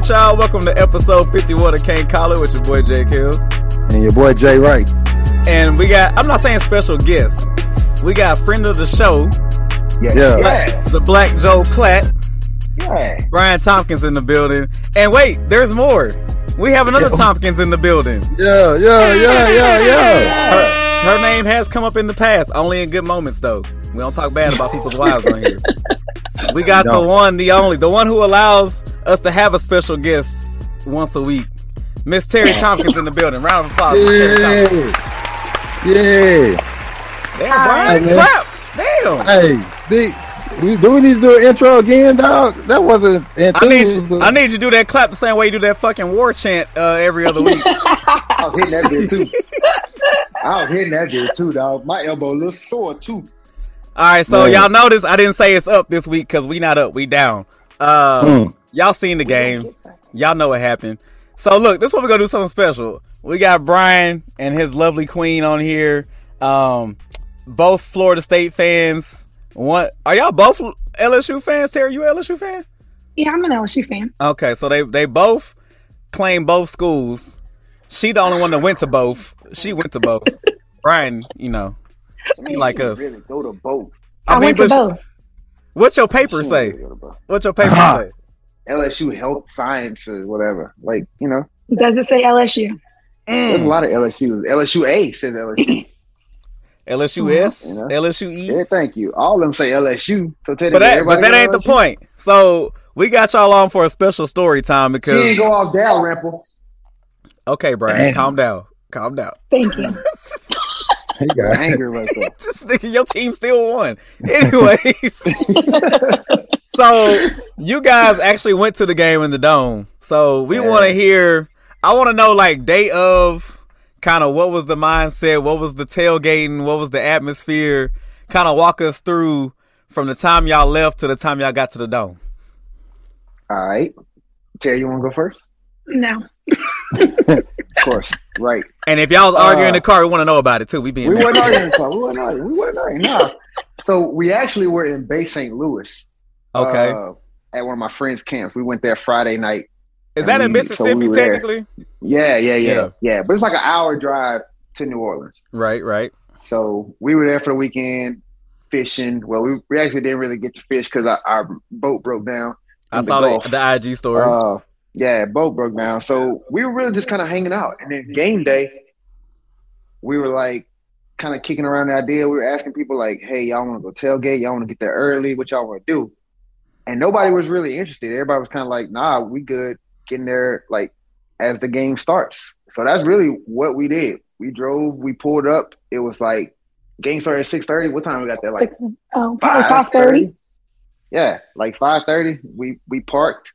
Right, y'all. Welcome to episode 51 of Can't Call It with your boy Jake Hills. And your boy Jay Wright. And we got, I'm not saying special guests, we got friend of the show, Yeah. Yeah. the Black Joe Klatt, Yeah. Brian Tompkins in the building. And wait, there's more. We have another Tompkins in the building. Yeah, yeah, yeah, yeah, yeah. Her, her name has come up in the past, only in good moments though. We don't talk bad about people's wives on here. We got the one, the only, the one who allows us to have a special guest once a week. Miss Terry Tompkins in the building. Round of applause. Miss Terry Tompkins. Yeah. Yeah. Damn, Brian, clap. Damn. Hey, big. We, do we need to do an intro again, dog? That wasn't. I need you, I need you to do that clap the same way you do that fucking war chant uh, every other week. I was hitting that bit too. I was hitting that bit too, dog. My elbow a little sore too. All right, so Man. y'all notice I didn't say it's up this week because we not up, we down. Uh, Mm. Y'all seen the game, y'all know what happened. So look, this is what we're gonna do something special. We got Brian and his lovely queen on here. Um, both Florida State fans. What are y'all both LSU fans? Terry, you a LSU fan? Yeah, I'm an LSU fan. Okay, so they they both claim both schools. She the only one that went to both. She went to both. Brian, you know, I mean, Like she us. Really go to both. I, mean, went to but- both. What's your paper She say? really go to. What's your paper Uh-huh. say? LSU health science or whatever. Like you know, Does it say LSU? there's a Mm. lot of LSU. LSU A says LSU. LSU mm-hmm. S, You know? LSU E. yeah, thank you. All of them say LSU. So technically, But that, but that go ain't the point. So we got y'all on for a special story time She because ain't go off Dal Rample. okay, Brian, Damn. calm down, calm down. Thank you. He got Angry right there. this nigga, your team still won. Anyways, so you guys actually went to the game in the dome. So we Yeah. want to hear. I want to know like day of, kind of what was the mindset, what was the tailgating, what was the atmosphere. Kind of walk us through from the time y'all left to the time y'all got to the dome. All right, Jay, you want to go first? No. Of course, right. And if y'all was arguing in Uh, the car, we want to know about it too. We being We weren't messy. arguing. Carl. We weren't arguing. We weren't arguing. No. So we actually were in Bay St. Louis. okay. uh, at one of my friends' camps. We went there Friday night. Is that in we- so Mississippi we technically? Yeah, yeah, yeah, Yeah. yeah, But it's like an hour drive to New Orleans. Right, right. So we were there for the weekend fishing. Well, we, we actually didn't really get to fish because our, our boat broke down. I saw the, the IG story. Uh, yeah, boat broke down. So we were really just kind of hanging out. And then game day, we were like kind of kicking around the idea. We were asking people like, "Hey, y'all want to go tailgate? Y'all want to get there early? What y'all want to do?" And nobody was really interested. Everybody was kind of like, "Nah, we good getting there like as the game starts." So that's really what we did. We drove. We pulled up. It was like game started at six thirty. What time we got there? Like oh, probably five thirty. yeah, like five thirty. We we parked,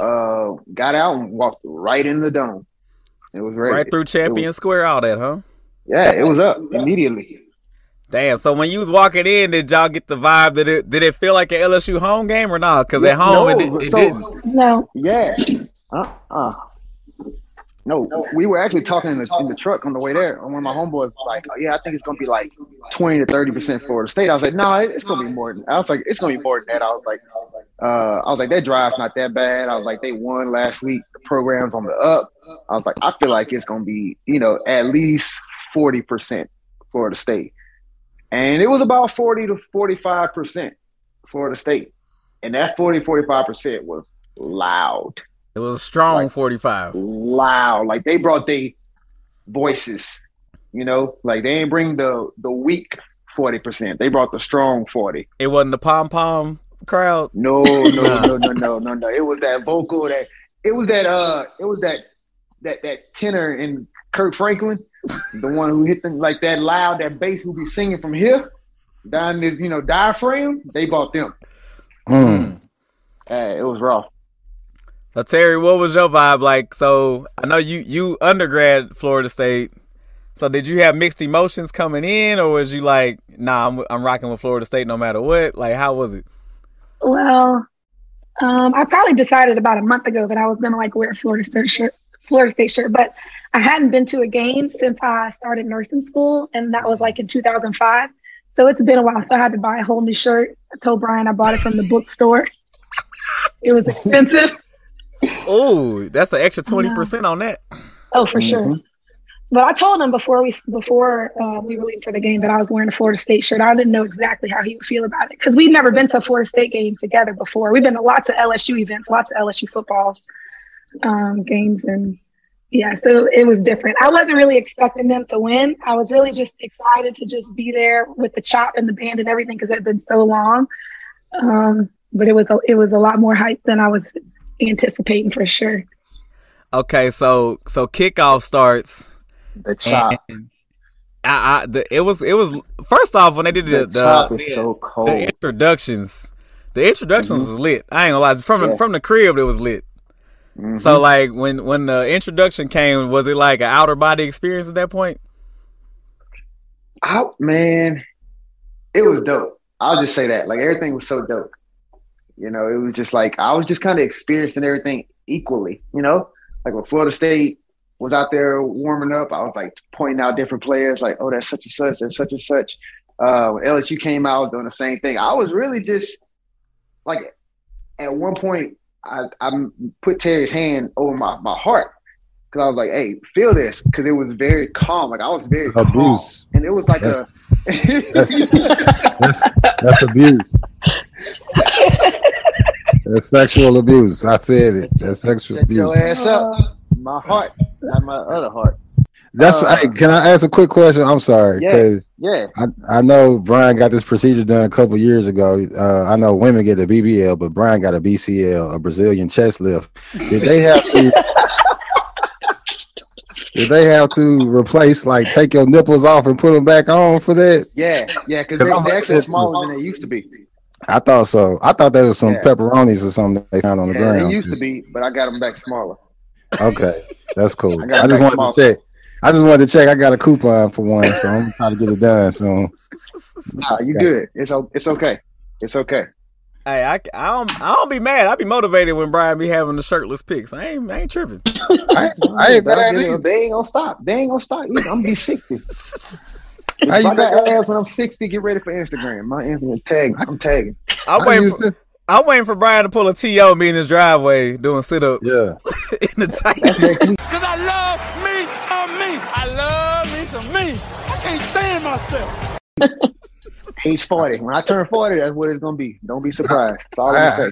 uh, got out and walked right in the dome. It was ready. right through Champion Square, all that, huh? Yeah, it was up immediately. Damn. So when you was walking in, did y'all get the vibe? Did it did it feel like an LSU home game or not? Because Yeah, at home no, it, did- it so- didn't. No. Yeah. Uh uh No, we were actually talking in the, in the truck on the way there. And one of my homeboys was like, oh, "Yeah, I think it's gonna be like twenty to thirty percent Florida State." I was like, "No, it's gonna be more than." I was like, "It's gonna be more than that." I was like, uh, "I was like, that drive's not that bad." I was like, "They won last week. The program's on the up." I was like, "I feel like it's gonna be, you know, at least forty percent Florida State," and it was about forty to forty-five percent Florida State, and that 40 45 percent was loud It was a strong Like- 45. loud. Like they brought they voices, you know, like they ain't bring the the weak forty percent. They brought the strong forty. It wasn't the pom pom crowd. No, no, no, no, no, no, no. It was that vocal that it was that uh it was that that that tenor in Kirk Franklin, the one who hit them like that loud, that bass who be singing from here down this, you know, diaphragm. They bought them. Mm. Hey, it was rough. Terry, what was your vibe like? So I know you you undergrad Florida State. So did you have mixed emotions coming in, or was you like, nah, I'm I'm rocking with Florida State no matter what? Like, how was it? Well, um, I probably decided about a month ago that I was gonna like wear a Florida State shirt, Florida State shirt, but I hadn't been to a game since I started nursing school, and that was like in 2005. So it's been a while. So I had to buy a whole new shirt. I told Brian I bought it from the bookstore. It was expensive. Oh, that's an extra twenty percent on that. Oh, for sure. Mhm. But I told him before we before uh, we were leaving for the game that I was wearing a Florida State shirt. I didn't know exactly how he would feel about it because we'd never been to a Florida State game together before. We've been to lots of LSU events, lots of LSU football um, games, and yeah, so it was different. I wasn't really expecting them to win. I was really just excited to just be there with the chop and the band and everything because it had been so long. Um, but it was a, it was a lot more hype than I was anticipating for sure. Okay, so so kickoff starts. The chop. I, I the, it was it was first off when they did The, the chop the, is so cold. the introductions. The introductions Mhm. was lit. I ain't gonna lie. From the Yeah. from the crib, it was lit. Mhm. So like when when the introduction came, was it like an outer body experience at that point? out man, it was dope. I'll just say that. Like everything was so dope. You know, it was just like I was just kind of experiencing everything equally. You know, like when Florida State was out there warming up, I was like pointing out different players, like, oh, that's such and such, that's such and such. Uh, when LSU came out doing the same thing. I was really just like, at one point, I, I put Terry's hand over my, my heart because I was like, hey, feel this, because it was very calm. Like I was very calm, Abuse. and it was like That's- a. That's, that's abuse. That's sexual abuse. I said it. That's sexual Shut your abuse. ass up. My heart, not my other heart. That's. Uh, hey, can I ask a quick question? I'm sorry, Yeah. because Yeah. I, I know Brian got this procedure done a couple years ago. Uh, I know women get a BBL, but Brian got a BCL, a Brazilian chest lift. Did they have to? did they have to replace, like, take your nipples off and put them back on for that? Yeah. Yeah. Because they, they're actually smaller than they used to be. I thought so. I thought there was some Yeah. pepperonis or something they found on the Yeah, ground. they used to be, but I got them back smaller. Okay, that's cool. I I, just back wanted small. to check. I just wanted to check. I got a coupon for one, so I'm trying to get it done soon. Nah, you Okay. good. It's it's okay. It's okay. Hey, I, I don't I don't be mad. I be motivated when Brian be having the shirtless pics. I ain't I ain't tripping. I, I ain't But mad they, they ain't gonna stop. They ain't gonna stop. either. I'm gonna be sixty. If How I you got think- ass when I'm sixty, get ready for Instagram. My Instagram tag. I'm tagging. I'm waiting for I'm waiting for Brian to pull a TO me in his driveway doing sit ups yeah. in the That's tank. next week. Cause I love me some me. I love me some me. I can't stand myself. Age forty. When I turn forty, that's what it's gonna be. Don't be surprised. That's all I'm gonna ah. say.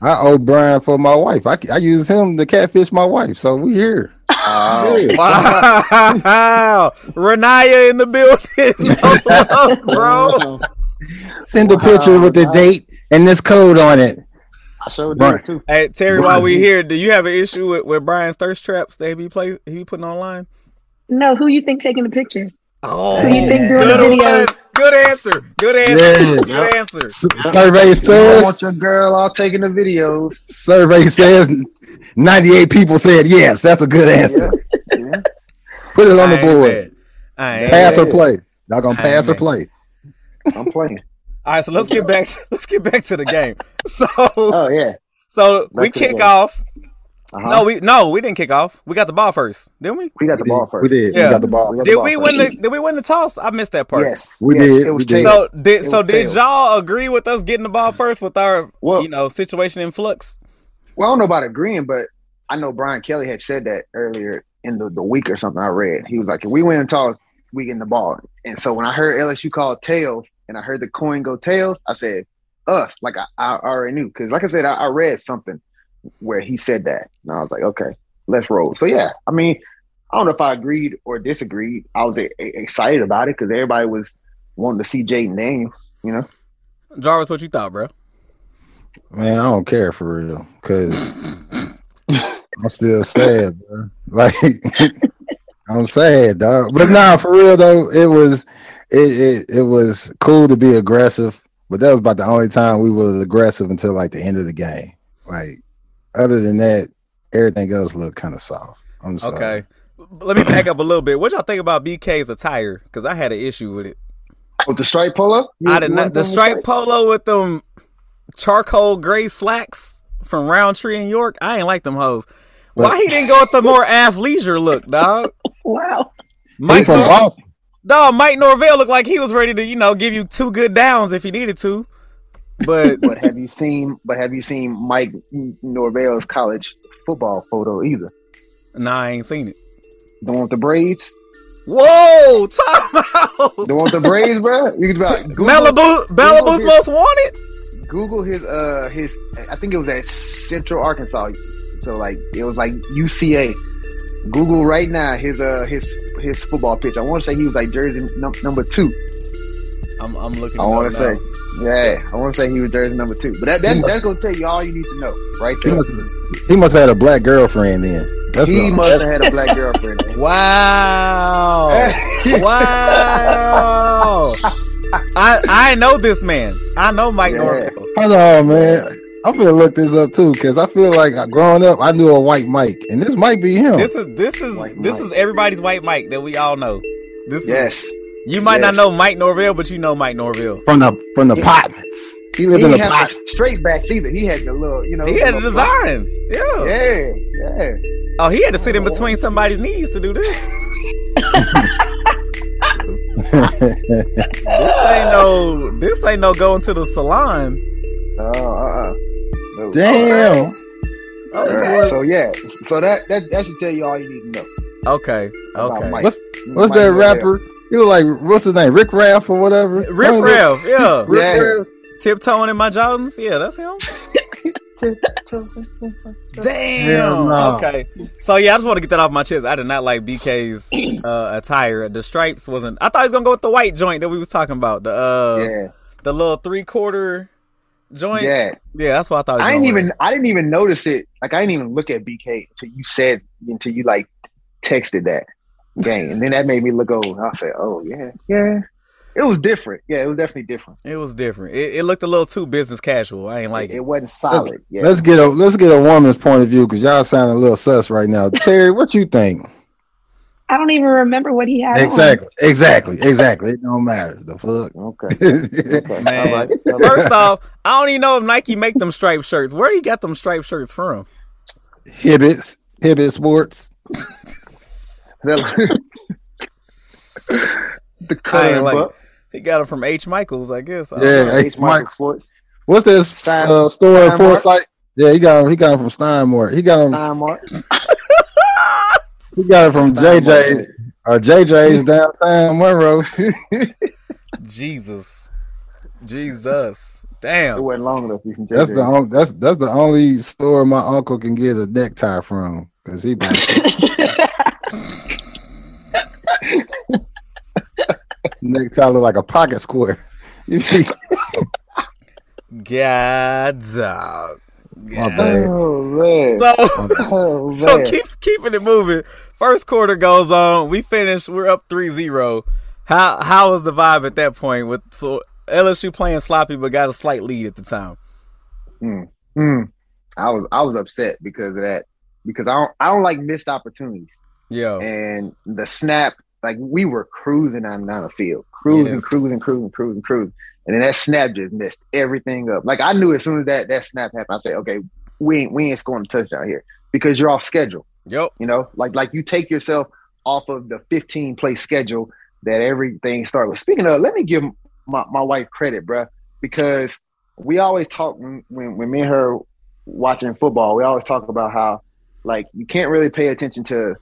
I owe Brian for my wife. I, I use him to catfish my wife, so we here. Yeah. Wow. Renaya in the building. Hold bro. Send a picture with the date and this code on it. I showed Right. that too. Hey Terry, while we here, do you have an issue with, with Brian's thirst traps that he be play he be putting online? No, who you think taking the pictures? Oh, Who you think doing the good videos? one. Good answer. Good answer. Yeah. Good answer. Survey I says. want your girl all taking the videos. Survey says. Ninety-eight people said yes. That's a good answer. Yeah. yeah. Put it on I the board. mad. I ain't Pass or play. Y'all gonna I pass or play? I'm playing. All right, so let's get back. Let's get back to the game. So, Oh yeah. so we Back to the kick off. Uh-huh. No, we no, we didn't kick off. We got the ball first, didn't we? we got the ball first. We did. Yeah. We got the ball. We got the Did ball we first. win the? Did we win the toss? I missed that part. Yes. We yes, did, It was we did. tails. So did It so did tails. y'all agree with us getting the ball first with our Well- you know situation in flux? Well, I don't know about agreeing, but I know Brian Kelly had said that earlier in the, the week or something I read. He was like, if we win and toss, we getting the ball. And so when I heard LSU call tails and I heard the coin go tails, I said, us. Like I, I already knew. Because like I said, I, I read something where he said that. And I was like, okay, let's roll. So yeah, I mean, I don't know if I agreed or disagreed. I was a, a- excited about it because everybody was wanting to see Jayden Daniels, you know? Jarvis, what you thought, bro? Man, I don't care for real. Cause I'm still sad, bro. Like I'm sad, dog. But nah, for real though, it was it, it it was cool to be aggressive, but that was about the only time we was aggressive until like the end of the game. Like other than that, everything else looked kind of soft. I'm sorry. Okay. Let me back up a little bit. What y'all think about BK's attire? Because I had an issue with it. With the stripe polo? You- I did not. want The stripe with polo with them charcoal gray slacks from Roundtree in York. I ain't like them hoes. Why he didn't go with the more athleisure look, dog? Wow. Mike, from Nor- Boston. dog, Mike Norvell looked like he was ready to, you know, give you two good downs if he needed to. But But have you seen? But have you seen Mike Norvell's college football photo either? nah, I ain't seen it. The one with the braids. Whoa, time out. The one with the braids, bro. You can about Google, Malibu, Malibu's most wanted. Google his uh his. I think it was at Central Arkansas. So like it was like UCA. Google right now his uh his his football pitch. I want to say he was like jersey num- number two. I'm, I'm looking. I want to say, yeah, I want to say he was jersey number two. But that, that that's gonna tell you all you need to know right He must, he must have had a black girlfriend then. That's He must have had a black girlfriend. Wow. wow. I I know this man. I know Mike Yeah. Norvell. Hold on, man. I'm gonna look this up too because I feel like growing up, I knew a white Mike, and this might be him. This is this is White this Mike. is everybody's white Mike that we all know. This is yes. You might not know Mike Norvell, but you know Mike Norvell. from the from the He- apartments. He He lived in the have pot. straight backs either. He had the little, you know. He had a little design. Yeah. Yeah, yeah. Oh, he had to sit in between somebody's knees to do this. This ain't no this ain't no going to the salon. Oh, uh, uh Damn. So yeah, so that that that should tell you all you need to know Okay. Okay. What's what's that Norvell. rapper? He was like, what's his name? Rick Raff or whatever. Rick Raff, yeah. Rick Yeah. Raff. Tiptoeing in my Jordans. Yeah, that's him. Damn. No. Okay. So yeah, I just want to get that off my chest. I did not like BK's uh, attire. The stripes wasn't. I thought he was gonna go with the white joint that we was talking about. The uh, Yeah, the little three quarter joint. yeah. Yeah, that's what I thought. He was I didn't gonna even I didn't even notice it. Like I didn't even look at BK until you said until you like texted that game, and then that made me look old. I said, "Oh yeah, yeah." It was different. Yeah, it was definitely different. It was different. It, it looked a little too business casual. I ain't like it, it. wasn't solid. Yeah, Let's get a let's get a woman's point of view because y'all sound a little sus right now. Terry, what you think? I don't even remember what he had. on. Exactly, exactly, exactly. It don't matter. The fuck. okay. okay. Man, All right. All right. First off, I don't even know if Nike make them striped shirts. Where do you got them striped shirts from? Hibbett's, Hibbett Sports. the I color ain't like book. He got it from H. Michaels, I guess. I Yeah, know. H. H. Michael Mike. Sports. What's this Stein- uh, store in Stein Mart? Forsyth? Yeah, he got him. He got him from Stein Mart. He got him. Stein Mart. He got it from JJ or JJ's downtown Monroe. Jesus. Jesus. It Damn. wasn't long enough. You can That's the only, that's that's the only store my uncle can get a necktie from because he buys necktie look like a pocket square. You see, God's out. My God. Oh man. So, Oh, so keep keeping it moving. First quarter goes on. We finish. We're up 3-0. How how was the vibe at that point with Flo- LSU playing sloppy but got a slight lead at the time? Hmm. I was I was upset because of that because I don't I don't like missed opportunities Yeah. and the snap like we were cruising on down the field cruising Yes. cruising cruising cruising cruising and then that snap just messed everything up like I knew as soon as that that snap happened I said okay we ain't we ain't scoring a touchdown here because you're off schedule Yep. you know like like you take yourself off of the 15 play schedule that everything started with speaking of let me give my, my wife credit bruh because we always talk when, when when me and her watching football we always talk about how like you can't really pay attention to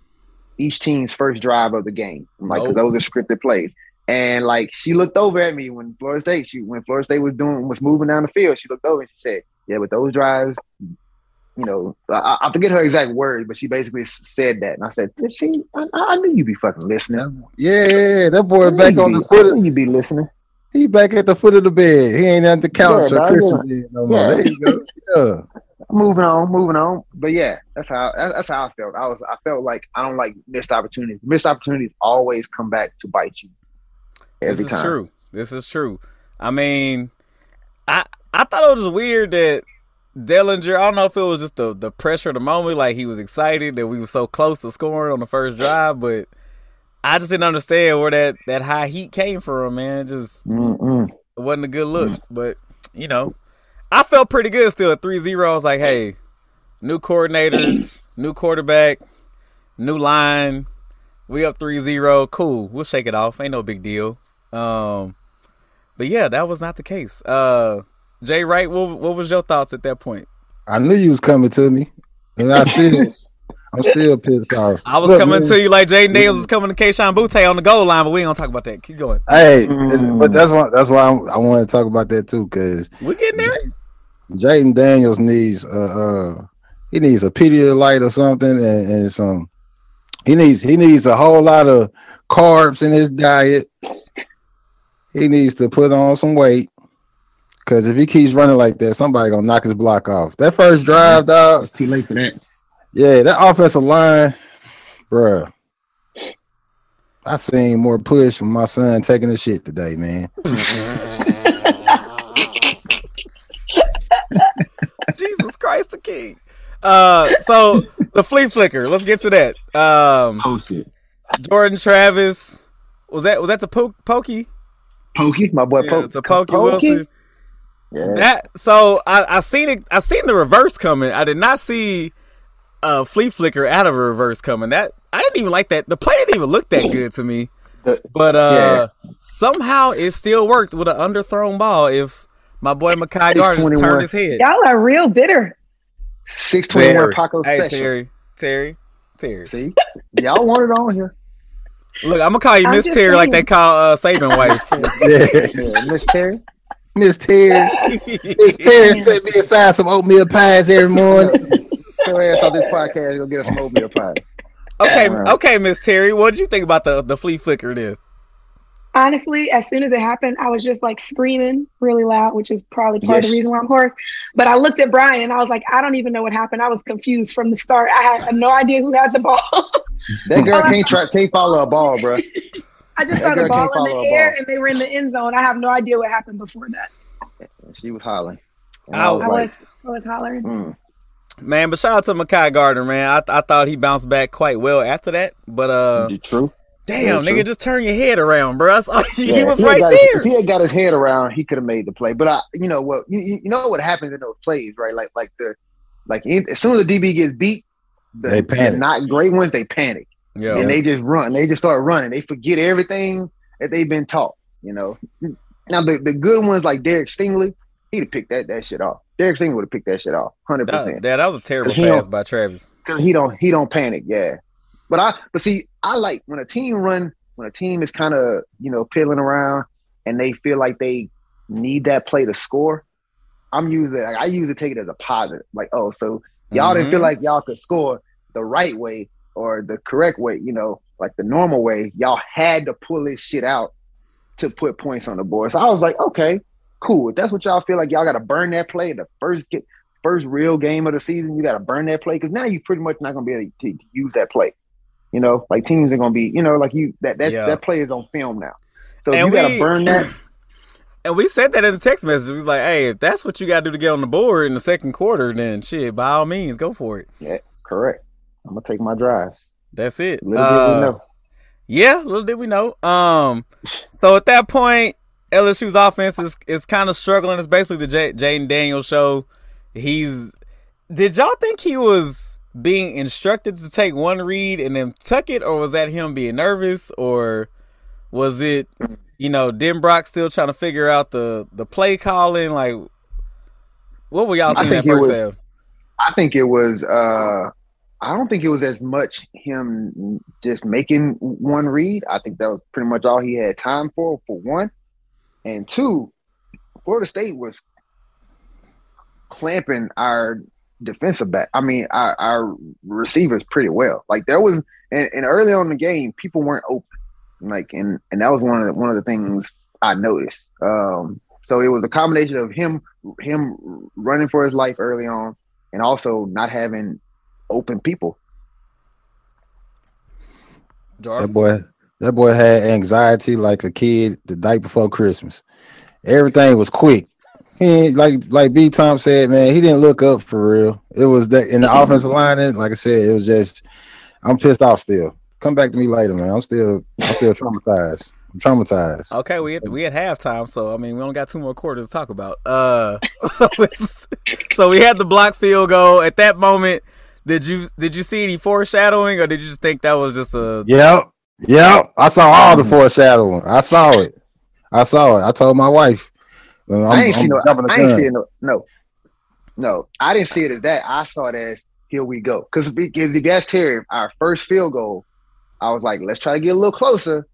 each team's first drive of the game like 'cause Nope. those are scripted plays and like she looked over at me when Florida State she when Florida State was doing was moving down the field she looked over and she said yeah but those drives you know, I, I forget her exact words, but she basically said that, and I said, "See, I, I knew you'd be fucking listening. Yeah, yeah. That boy back on be- the foot. you'd be listening." he back at the foot of the bed. He ain't at the couch Yeah, or Christian bed no more. Yeah. There you go. Yeah. Moving on, moving on. But yeah, that's how that's how I felt. I was I felt like I don't like missed opportunities. Missed opportunities always come back to bite you. Every this is time. true. This is true. I mean, I I thought it was weird that Dellinger. I don't know if it was just the the pressure of the moment, like he was excited that we were so close to scoring on the first drive, but I just didn't understand where that that high heat came from, man. It just Mm-mm. it wasn't a good look, mm. but you know, I felt pretty good still at 3-0. I was like, hey, new coordinators, new quarterback, new line. We up 3-0. Cool. We'll shake it off. Ain't no big deal. Um, but yeah, that was not the case. Uh, Jay Wright, what, what was your thoughts at that point? I knew you was coming to me, and I still, I'm still pissed off. I was Look, coming man. to you like Jay Daniels was coming to Kayshon Boutte on the goal line, but we ain't gonna talk about that. Keep going. Hey, mm. but that's why that's why I'm, i want to talk about that too, because we getting there. Jayden Daniels needs uh, uh he needs a Pedialyte or something, and, and some he needs he needs a whole lot of carbs in his diet. He needs to put on some weight. Cause if he keeps running like that, somebody gonna knock his block off. That first drive, dog. It's too late for that. Yeah, that offensive line, bruh. I seen more push from my son taking the shit today, man. Christ the King. Uh, so the flea flicker. Let's get to that. Um, oh shit. Jordan Travis. Was that was that the po- Pokey? Pokey, my boy. Yeah, po- to Pokey, Pokey Wilson. Yeah. That so I I seen it. I seen the reverse coming. I did not see a flea flicker out of a reverse coming. That I didn't even like that. The play didn't even look that good to me. But uh, yeah. somehow it still worked with an underthrown ball. If my boy Mekhi Garner turned his head, y'all are real bitter. Six twenty one Paco hey, special. Terry, Terry, Terry. See, y'all want it on here. Look, I'm gonna call you Miss Terry saying. like they call uh, Saban wife. yeah, Miss Terry. Miss Terry. Miss Terry sent me aside some oatmeal pies every morning. Your ass on this podcast, go get us some oatmeal pies. Okay, okay, Miss Terry. What did you think about the the flea flicker then? Honestly, as soon as it happened, I was just like screaming really loud, which is probably part yes. of the reason why I'm hoarse. But I looked at Brian and I was like, I don't even know what happened. I was confused from the start. I had no idea who had the ball. that girl can't try, can't follow a ball, bro. I just saw the ball in the air and they were in the end zone. I have no idea what happened before that. She was hollering. I was, I was, I was hollering. Mm. Man, but shout out to Mekhi Garner, man. I, I thought he bounced back quite well after that. But uh, true. Damn, nigga, just turn your head around, bro. I he yeah, was he right there. if he had got his head around, he could have made the play. But I, you know what, you, you know what happens in those plays, right? Like, like the, like as soon as the DB gets beat, the, they panic. not great ones, they panic. Yeah, and they just run. They just start running. They forget everything that they've been taught. You know. Now the, the good ones like Derek Stingley, he'd have picked that that shit off. Derek Stingley would have picked that shit off, hundred percent. Yeah, that was a terrible pass by Travis. Because he don't he don't panic. Yeah, but I but see, I like when a team run when a team is kind of you know piddling around and they feel like they need that play to score. I'm using I usually take it as a positive. Like, oh, so y'all mm-hmm. didn't feel mm-hmm. like y'all could score the right way or the correct way, you know, like the normal way. Y'all had to pull this shit out to put points on the board. So I was like, okay, cool. If that's what y'all feel like y'all got to burn that play the first get first real game of the season. You got to burn that play because now you pretty much not gonna be able to, to use that play. You know, like teams are gonna be, you know, like you that that yeah. that play is on film now. So and you gotta burn that. And we said that in the text message. We was like, hey, if that's what you gotta do to get on the board in the second quarter, then shit, by all means, go for it. Yeah, correct. I'm gonna take my drives. That's it. Little uh, did we know. Yeah, little did we know. Um, so at that point, LSU's offense is is kind of struggling. It's basically the J- Jayden Daniels show. He's. Did y'all think he was being instructed to take one read and then tuck it, or was that him being nervous, or was it you know Denbrock still trying to figure out the the play calling? Like, what were y'all seeing that first was, half? I think it was. uh I don't think it was as much him just making one read. I think that was pretty much all he had time for. For one, and two, Florida State was clamping our defensive back. I mean, our, our receivers pretty well. Like there was, and, and, early on in the game, people weren't open. Like, and and that was one of the, one of the things I noticed. Um, so it was a combination of him him running for his life early on, and also not having open people. That boy, that boy had anxiety like a kid the night before Christmas. Everything was quick. He like like B Tom said, man, he didn't look up for real. It was that in the offensive line, and like I said, it was just I'm pissed off still. Come back to me later, man. I'm still I'm still traumatized. I'm traumatized. Okay, we had we had halftime, so I mean we only got two more quarters to talk about. Uh, so, so we had the block field goal. At that moment, did you did you see any foreshadowing, or did you just think that was just a Yep. Yep. I saw all the foreshadowing. I saw it. I saw it. I told my wife. Uh, I I'm- ain't see I'm no. I ain't gun. see it. No, no, no. I didn't see it as that. I saw it as here we go. Because because if you asked Terry, our first field goal, I was like, let's try to get a little closer.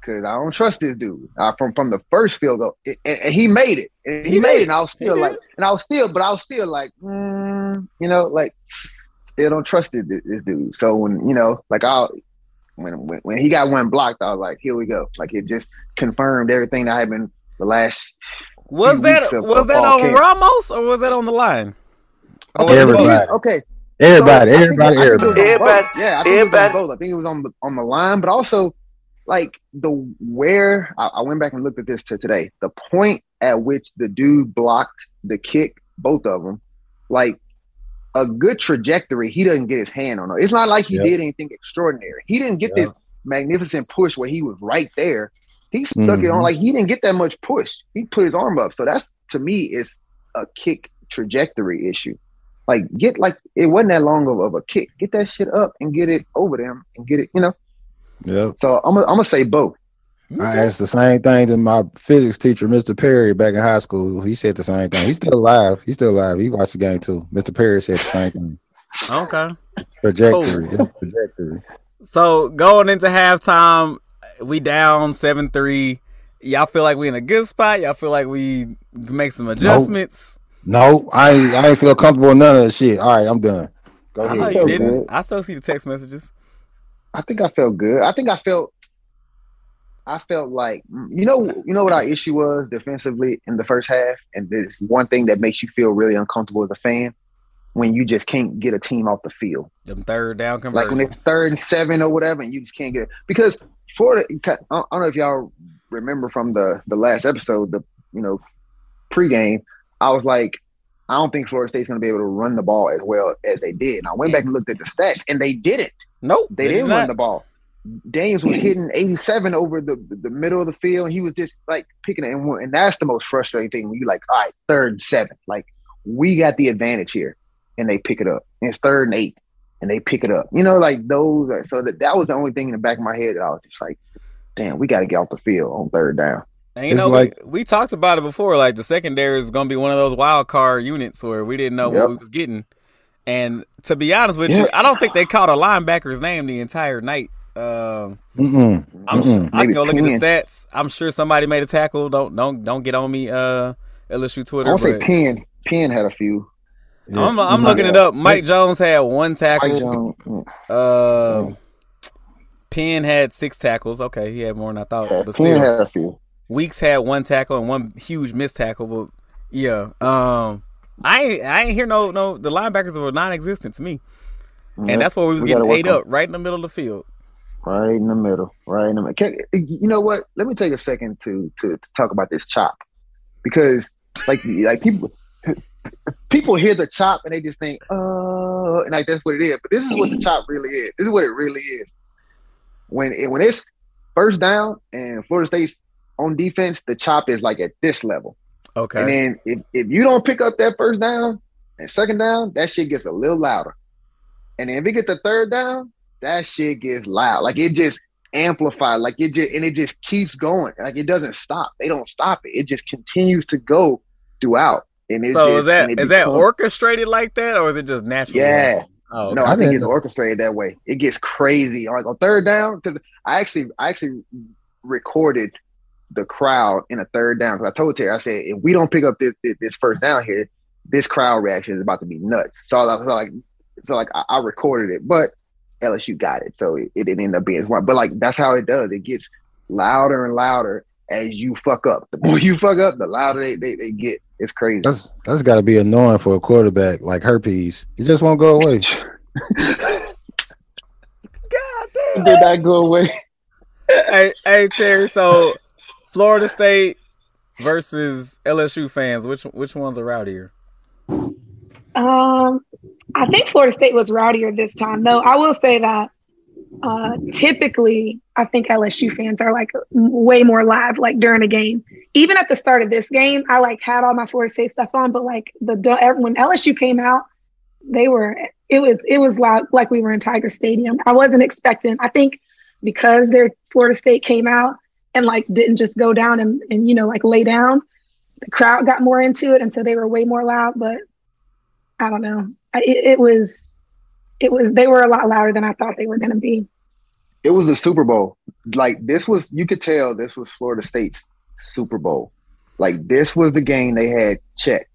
Because I don't trust this dude uh, from from the first field goal, and, and he made it. And he, He made did. it. And I was still He like, did. and I was still, but I was still like, mm, you know, like still don't trust this, this dude. So when you know, like I, when, when when he got one blocked, I was like, here we go. Like it just confirmed everything that had been the last was that of- was of that on camp. Ramos or was that on the line? Okay, Everybody. both? but here's- okay. Everybody, so everybody, I think it was everybody. on Everybody. Yeah, I think it was Everybody. on both. I think it was on the on the line, but also like the where I, I went back and looked at this to today. The point at which the dude blocked the kick, both of them, like a good trajectory. He doesn't get his hand on it. It's not like he Yep. did anything extraordinary. He didn't get Yep. this magnificent push where he was right there. He stuck it on Mhm. like he didn't get that much push. He put his arm up. So that's to me is a kick trajectory issue. Like get like it wasn't that long of, of a kick. Get that shit up and get it over them and get it, you know. Yeah. So I'm gonna I'm gonna say both. I asked the same thing to my physics teacher, Mr. Perry, back in high school. He said the same thing. He's still alive. He's still alive. He watched the game too. Mr. Perry said the same thing. Okay. Trajectory. It's Trajectory. So going into halftime, we down seven three. Y'all feel like we in a good spot. Y'all feel like we make some adjustments. No, I ain't, I ain't feel comfortable with none of that shit. All right, I'm done. Go I ahead. you didn't. good. I still see the text messages. I think I felt good. I think I felt I felt like you know you know what our issue was defensively in the first half, and this one thing that makes you feel really uncomfortable as a fan when you just can't get a team off the field. Them third down like when it's third and seven or whatever, and you just can't get it. Because Florida, I don't know if y'all remember from the the last episode, the you know pregame, I was like, I don't think Florida State's going to be able to run the ball as well as they did. And I went back and looked at the stats, and they didn't. Nope, They, did didn't not. run the ball. Daniels was hitting 87 over the, the middle of the field. And he was just like picking it. And, and that's the most frustrating thing when you like, all right, third and seven. Like, we got the advantage here. And they pick it up. And it's third and eight. And they pick it up. You know, like those. Are, so that, that was the only thing in the back of my head that I was just like, damn, we got to get off the field on third down. And you It's know, like- we, we talked about it before. Like the secondary is going to be one of those wild card units where we didn't know Yep. what we was getting. And to be honest with Yeah. you, I don't think they caught a linebacker's name the entire night. Um, Mm-mm. I'm Mm-mm. I can go look at the stats. I'm sure somebody made a tackle. Don't don't don't get on me, uh, LSU I Twitter. want to say but Penn. Penn had a few. I'm I'm looking it up. Mike Jones had one tackle. Uh, Penn had six tackles. Okay, he had more than I thought. yeah, But Penn still, had a few. Weeks had one tackle and one huge missed tackle. But yeah, um, I ain't I ain't hear no no. The linebackers were non-existent to me, Yeah, and that's where we was we getting ate on- up right in the middle of the field. Right in the middle. Right in the middle. Can, you know what? Let me take a second to, to to talk about this chop because like like people people hear the chop and they just think oh and like that's what it is. But this is what the chop really is. This is what it really is. When it, when it's first down and Florida State's on defense, the chop is like at this level. Okay, And then if, if you don't pick up that first down and second down, that shit gets a little louder. And then if it gets the third down, that shit gets loud. Like it just amplified. Like it just and it just keeps going. Like it doesn't stop. They don't stop it. It just continues to go throughout. And it's so just, is that and it is that becomes- orchestrated like that or is it just natural? Yeah. Oh, okay. No, I I think it's orchestrated that way. It gets crazy. Like on third down, because I actually I actually recorded the crowd in a third down. Because I told Terry, I said, if we don't pick up this, this this first down here, this crowd reaction is about to be nuts. So I was like, so like I, I recorded it, but LSU got it, so it, it didn't end up being smart. But like that's how it does. It gets louder and louder as you fuck up. The more you fuck up, the louder they, they, they get. It's crazy. That's that's got to be annoying for a quarterback like herpes. It just won't go away. God damn. Did not go away. hey, hey Terry. So Florida State versus LSU fans. Which which ones are rowdier? Um, I think Florida State was rowdier this time. Though I will say that uh, typically, I think LSU fans are like way more live, like during a game. Even at the start of this game, I like had all my Florida State stuff on, but like the when LSU came out, they were it was it was loud like we were in Tiger Stadium. I wasn't expecting. I think because their Florida State came out and like didn't just go down and and you know like lay down, the crowd got more into it, and so they were way more loud. But I don't know. It, it was it was they were a lot louder than I thought they were going to be. It was the Super Bowl. Like this was you could tell this was Florida State's Super Bowl. Like this was the game they had checked.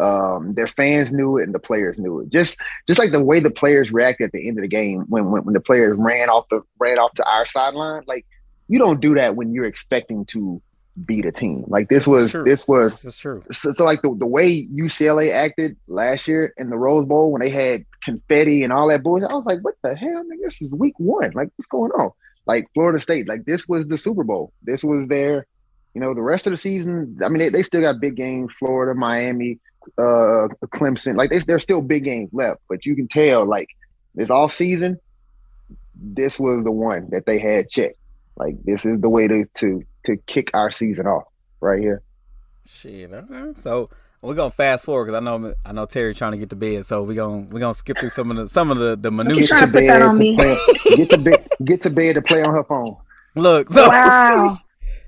Um, their fans knew it and the players knew it. Just just like the way the players reacted at the end of the game when when, when the players ran off the ran off to our sideline. Like you don't do that when you're expecting to beat a team. Like this, this was this was this is true. So, so, like the, the way UCLA acted last year in the Rose Bowl when they had confetti and all that bullshit, I was like, what the hell? Nigga, this is week one. Like what's going on? Like Florida State, like this was the Super Bowl. This was their, you know, the rest of the season. I mean, they, they still got big games, Florida, Miami, uh, Clemson. Like they, there's still big games left, but you can tell like this off season, this was the one that they had checked. Like this is the way to to to kick our season off right here. Shit. Okay. So we're gonna fast forward because I know I know Terry trying to get to bed, so we're gonna we're gonna skip through some of the some of the the minutiae. Get to, bed to, play, get to bed get to bed to play on her phone. Look, so wow.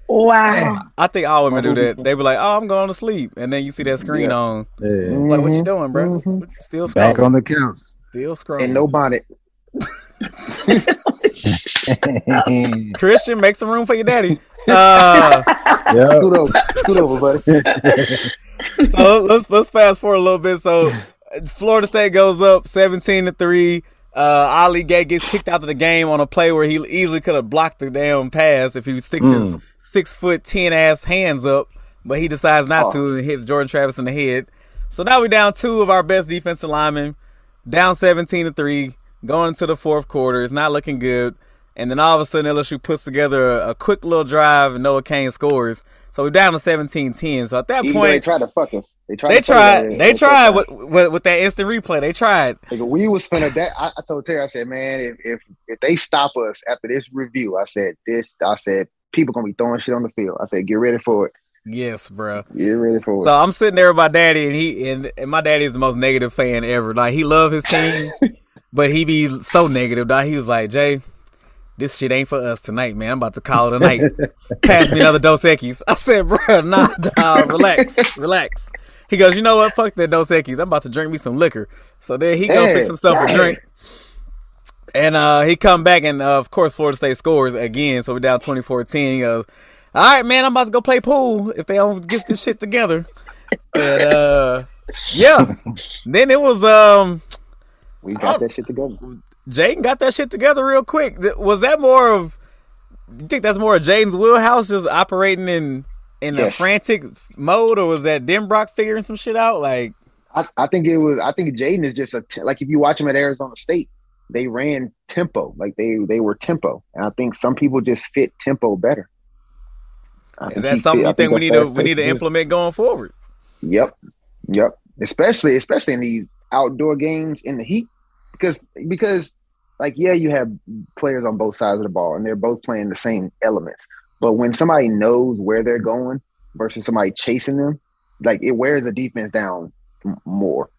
Wow. I think all women do that. They be like, "Oh, I'm going to sleep," and then you see that screen yeah. on. Yeah. Like, what you doing, bro? Mm-hmm. Still scrolling. back on the couch. Still scrolling. And no bonnet. Christian, make some room for your daddy. Uh, yep. Scoot over, scoot over, buddy. so let's let's fast forward a little bit. So Florida State goes up seventeen to three. Uh, Ali Gaye gets kicked out of the game on a play where he easily could have blocked the damn pass if he sticks mm. his six foot ten ass hands up, but he decides not oh. to and hits Jordan Travis in the head. So now we're down two of our best defensive linemen, down seventeen to three, going into the fourth quarter. It's not looking good. And then all of a sudden, LSU puts together a, a quick little drive, and Noah Cain scores. So we're down to 17-10. So at that Even point, they tried to fuck us. They tried. They tried. They tried with, with, with that instant replay. They tried. Like we was finna that. I, I, told Terry, I said, man, if, if if they stop us after this review, I said this. I said people gonna be throwing shit on the field. I said get ready for it. Yes, bro. Get ready for it. So I'm sitting there with my daddy, and he and, and my daddy is the most negative fan ever. Like he love his team, but he be so negative. Dog. He was like, Jay, this shit ain't for us tonight, man. I'm about to call it a night. Pass me another Dos Equis. I said, bro, nah, dog, relax, relax. He goes, you know what? Fuck that Dos Equis. I'm about to drink me some liquor. So then he go fix himself a drink. And uh, he come back and uh, of course Florida State scores again. So we're down 24-10. He goes, all right, man, I'm about to go play pool if they don't get this shit together. And uh, yeah, then it was um, we got that shit together. Jayden got that shit together real quick. Was that more of? You think that's more of Jayden's wheelhouse, just operating in in yes. a frantic mode, or was that Denbrock figuring some shit out? Like, I, I think it was. I think Jayden is just a t- like if you watch him at Arizona State, they ran tempo, like they they were tempo, and I think some people just fit tempo better. Is that something fit, you think, think we need to we need to implement going forward? Yep, yep. Especially especially in these outdoor games in the heat because because like yeah, you have players on both sides of the ball and they're both playing the same elements. But when somebody knows where they're going versus somebody chasing them, like it wears the defense down more.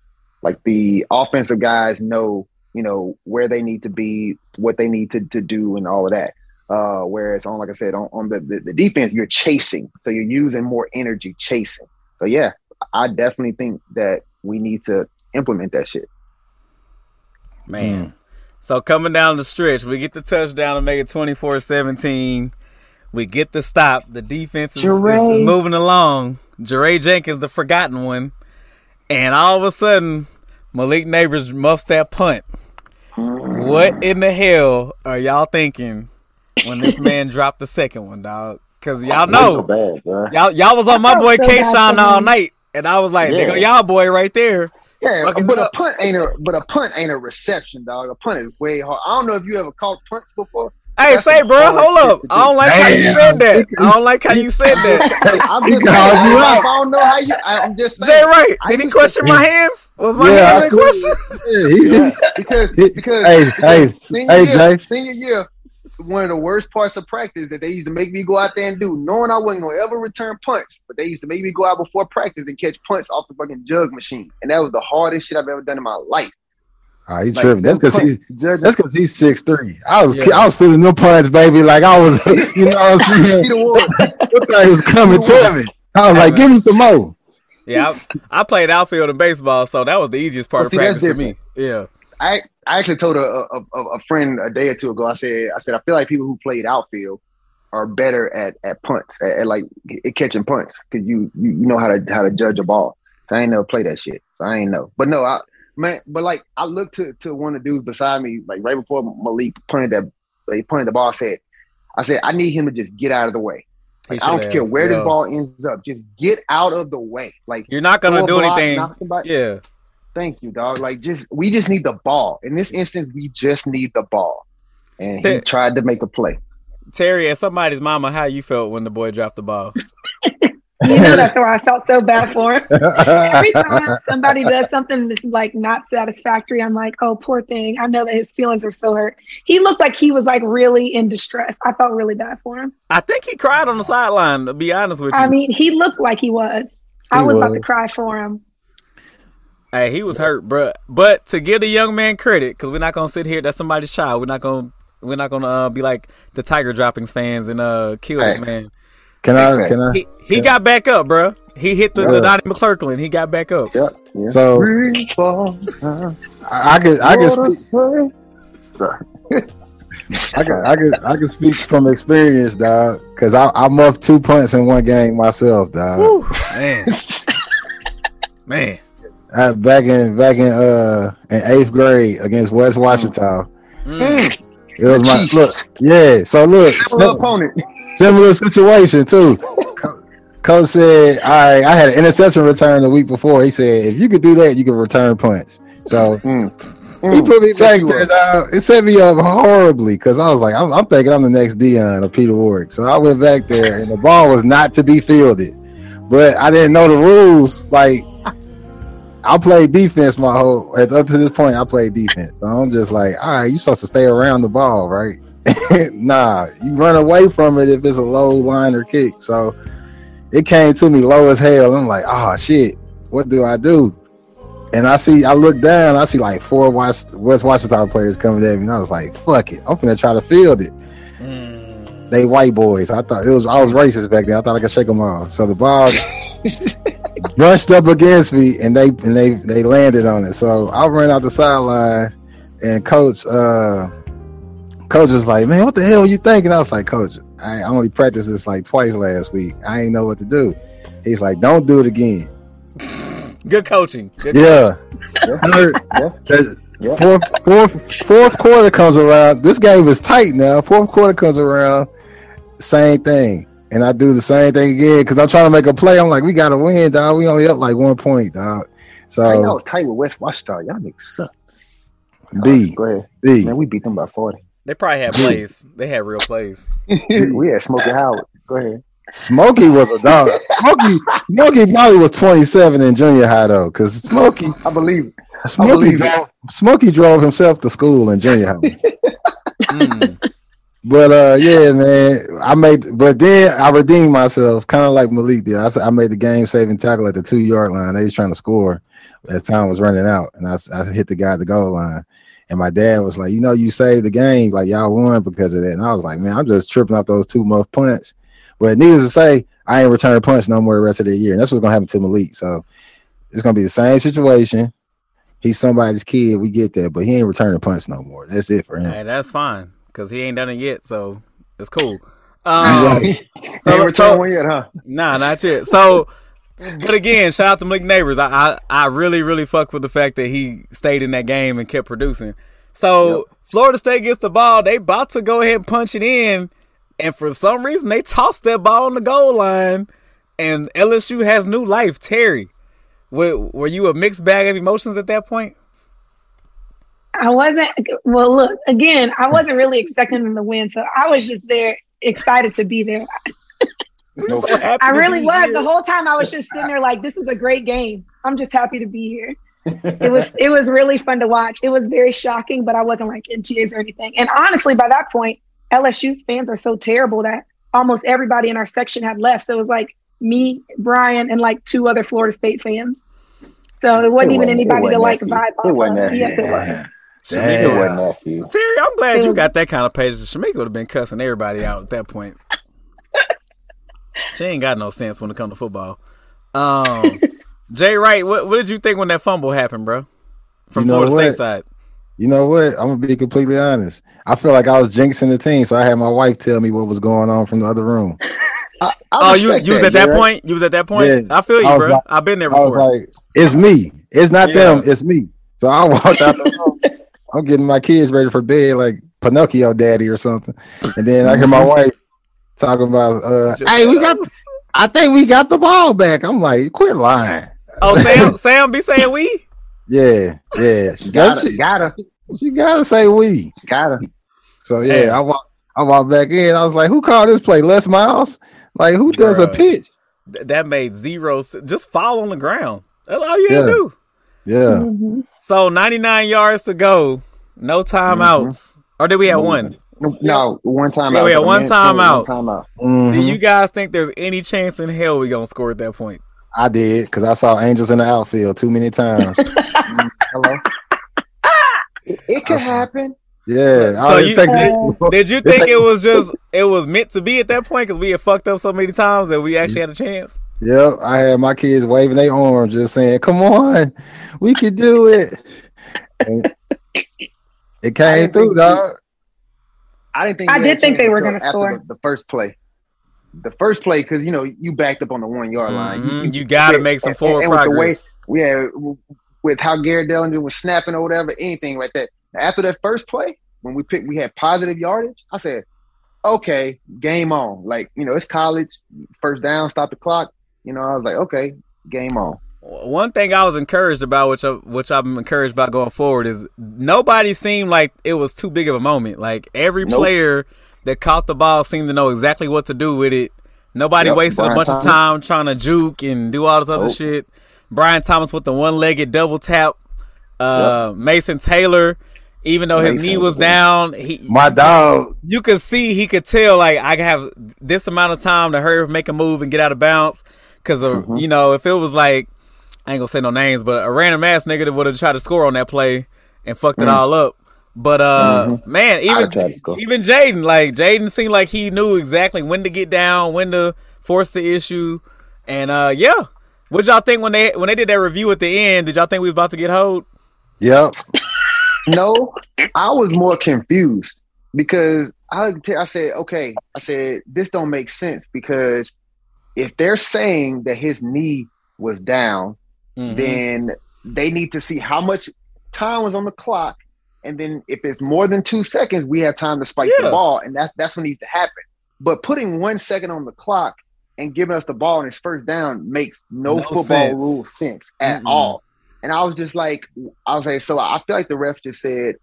Like the offensive guys know, you know, where they need to be, what they need to, to do, and all of that. Uh, whereas on, like I said, on, on the, the, the defense, you're chasing, so you're using more energy chasing. So yeah, I definitely think that we need to implement that shit. Man. Mm. So coming down the stretch, we get the touchdown to make it 24-17. We get the stop. The defense is, is, is moving along. Jaray Jenkins, the forgotten one. And all of a sudden, Malik Nabers muffs that punt. What in the hell are y'all thinking when this man dropped the second one, dog? Because y'all know, bad, y'all y'all was on my boy Kayshon all night and I was like, Yeah. "There y'all boy right there." Yeah, Fucking but a up. punt ain't a but a punt ain't a reception, dog. A punt is way hard. I don't know if you ever caught punts before. Hey, That's say, some bro, hold up. to I don't do. like how you said that. I don't like how you said that. I'm just saying. called you I. I don't know how you. I, I'm just saying. Jay, right? Did he used to- question my hands? Was my Yeah, hands in question? Yeah, Yeah, because because, Hey, because hey, senior hey, year, Jay. senior year, one of the worst parts of practice that they used to make me go out there and do, knowing I wasn't gonna ever return punts, but they used to make me go out before practice and catch punts off the fucking jug machine, and that was the hardest shit I've ever done in my life. Oh, he Like, tripping. That's because he. That's because he's six three. I was Yeah. I was feeling them punts, baby. Like I was, you know what I'm saying. Peter Ward. Was coming to me. I was like, give me some more. Yeah, I, I played outfield in baseball, so that was the easiest part Well, of see, practice for me. Yeah. I I actually told a, a a friend a day or two ago. I said I said I feel like people who played outfield are better at at punts at, at like at catching punts because you, you you know how to how to judge a ball. So I ain't never play that shit. So I ain't know. But no, I man. But like I looked to to one of the dudes beside me like right before Malik punted that he punted the ball. I said I said I need him to just get out of the way. Like, I don't should care where Yeah. this ball ends up. Just get out of the way. Like You're not gonna do block, anything. Yeah. Thank you, dog. Like just we just need the ball. In this instance, we just need the ball. And he Hey. tried to make a play. Terry, as somebody's mama, how you felt when the boy dropped the ball? You know that's why I felt so bad for him. Every time somebody does something that's like not satisfactory, I'm like, oh, poor thing. I know that his feelings are so hurt. He looked like he was like really in distress. I felt really bad for him. I think he cried on the sideline. To be honest with you, I mean, he looked like he was. I He was, about to cry for him. Hey, he was hurt, bruh. But to give the young man credit, because we're not gonna sit here. That's somebody's child. We're not gonna. We're not gonna uh, be like the Tiger Droppings fans and uh, kill this Facts. man. Can I? Can I? He he got back up, bruh. He hit the, Yeah. the Donnie McClurkin. He got back up. Yep. Yeah. So Free fall, I, I can I can speak I can I can I can speak from experience, dog. Because I I muffed two punts in one game myself, dog. Whew, man, man. Uh, back in back in uh in eighth grade against West Washington. Mm. It was my Jeez. look. Yeah. So look, Similar sim- opponent. similar situation too. Coach said, "All right, I had an interception return the week before. He said, if you could do that, you could return punts." So Mm. he Mm. put me Set back there, dog. It set me up horribly because I was like, I'm, I'm thinking I'm the next Deion or Peter Ward. So I went back there, and the ball was not to be fielded, but I didn't know the rules. Like I played defense my whole up to this point. I played defense, so I'm just like, all right, you supposed to stay around the ball, right? nah, you run away from it if it's a low line or kick. So it came to me low as hell. I'm like, oh shit, what do I do? And I see, I look down, I see like four West, West Washington players coming at me, and I was like, fuck it, I'm gonna try to field it. Mm. They white boys. I thought it was, I was racist back then. I thought I could shake them off. So the ball brushed up against me, and they and they they landed on it. So I ran out the sideline, and coach, uh, coach was like, "Man, what the hell are you thinking?" I was like, "Coach, I I only practiced this like twice last week. I ain't know what to do." He's like, "Don't do it again." Good coaching. Good Yeah. Yeah. Third- Yeah. Yeah. Fourth, fourth, fourth quarter comes around. This game is tight now. Fourth quarter comes around, same thing, and I do the same thing again because I'm trying to make a play. I'm like, we gotta win, dog. We only up like one point, dog. So I know it's tight with West Washington. Y'all niggas suck. B, Go ahead. B. Man, we beat them by 40. They probably had plays. They had real plays. we had Smokey Howard. Go ahead. Smokey was a dog. Smokey, Smokey probably was 27 in junior high though, because Smokey, I believe it. Smokey believe it. drove, Smokey drove himself to school in junior high. Mm. But uh, yeah, man, I made. But then I redeemed myself, kind of like Malik did. I, I made the game saving tackle at the two yard line. They was trying to score as time was running out, and I, I hit the guy at the goal line. And my dad was like, "You know, you saved the game. Like y'all won because of that." And I was like, "Man, I'm just tripping off those two muff punts." But needless to say, I ain't returning punts no more the rest of the year, and that's what's gonna happen to Malik. So it's gonna be the same situation. He's somebody's kid. We get that, but he ain't returning punts no more. That's it for him. Hey, that's fine because he ain't done it yet, so it's cool. Um, Ain't so, returned so one yet, huh? nah, not yet. So, but again, shout out to Malik Nabers. I, I I really really fuck with the fact that he stayed in that game and kept producing. So Florida State gets the ball. They about to go ahead and punch it in, and for some reason they toss that ball on the goal line, and LSU has new life. Terry, Were, were you a mixed bag of emotions at that point? I wasn't. Well, look again. I wasn't really expecting them to win, so I was just there, excited to be there. So I really was. here. The whole time I was just sitting there like, this is a great game. I'm just happy to be here. It was it was really fun to watch. It was very shocking, but I wasn't like in tears or anything. And honestly, by that point, LSU's fans are so terrible that almost everybody in our section had left. So it was like me, Brian, and like two other Florida State fans. So it wasn't It even wasn't- anybody to like vibe few. It off wasn't of. Yes, few. it was. It Shamika, wasn't that. Siri, I'm glad It you got that kind of patience. Shamika would have been cussing everybody out at that point. she ain't got no sense when it comes to football. Um, Jay Wright, what, what did you think when that fumble happened, bro? From You know Florida what? State side. You know what? I'm gonna be completely honest. I feel like I was jinxing the team, so I had my wife tell me what was going on from the other room. I, I Oh, you, you was at that Jared. point. You was at that point. Yeah. I feel you, I bro. like- I've been there I was before. like, "It's me. It's not Yeah. them. It's me." So I walked out the room. I'm getting my kids ready for bed, like Pinocchio daddy or something. And then I hear my wife talking about, uh, "Hey, we got. I think we got the ball back." I'm like, "Quit lying." oh, Sam, Sam be saying we. Yeah, yeah. She Gotta, she, gotta, she gotta say we. gotta. So yeah, Yeah. I walk. I walked back in. I was like, "Who called this play? Les Miles? Like, who does a pitch?" Th- That made zero. Just fall on the ground. That's all you had to do. Yeah. Mhm. So 99 yards to go. No timeouts. Mm-hmm. Or did we have mm-hmm. one? No, no, one time Yeah, out. we had one minute, time one out. time out. Mhm. Do you mm-hmm. guys think there's any chance in hell we gonna score at that point? I did because I saw angels in the outfield too many times. Hello. it, it could happen. Yeah, So oh, I you- didn't Did you think it was just it was meant to be at that point because we had fucked up so many times that we actually had a chance? Yep, I had my kids waving their arms, just saying, "Come on, we can do it." And it came through, think- dog. I didn't think. I did think they were gonna score. The, the first play. The first play, because you know you backed up on the one yard line. Mhm, You got to make some and- forward and with the way- yeah, with how Garrett Dellinger was snapping or whatever, anything like that. After that first play, when we picked, we had positive yardage. I said, "Okay, game on." Like you know, it's college, first down, stop the clock. You know, I was like, "Okay, game on." One thing I was encouraged about, which I, which I'm encouraged about going forward, is nobody seemed like it was too big of a moment. Like every Nope. player that caught the ball seemed to know exactly what to do with it. Nobody Yep, wasted a Brian bunch of time trying to juke and do all this other Nope. shit. Brian Thomas with the one-legged double tap. Uh, Mason Taylor, even though his Mason, knee was down, he My dog. you could see he could tell like I have this amount of time to hurry up, make a move and get out of bounds. Because Mhm. you know, if it was like I ain't gonna say no names, but a random ass nigga that would have tried to score on that play and fucked it Mm. all up. But uh, Mhm. man, even try even Jayden, like Jayden seemed like he knew exactly when to get down, when to force the issue, and uh, yeah. What y'all think when they when they did that review at the end? Did y'all think we was about to get hold? Yep. No, I was more confused because I I said, okay, I said this don't make sense because if they're saying that his knee was down, Mhm. then they need to see how much time was on the clock, and then if it's more than two seconds, we have time to spike Yeah. the ball, and that's that's what needs to happen. But putting one second on the clock and giving us the ball in his first down makes no, No football sense. rule sense at Mm-mm. all. And I was just like, I was like, so I feel like the ref just said,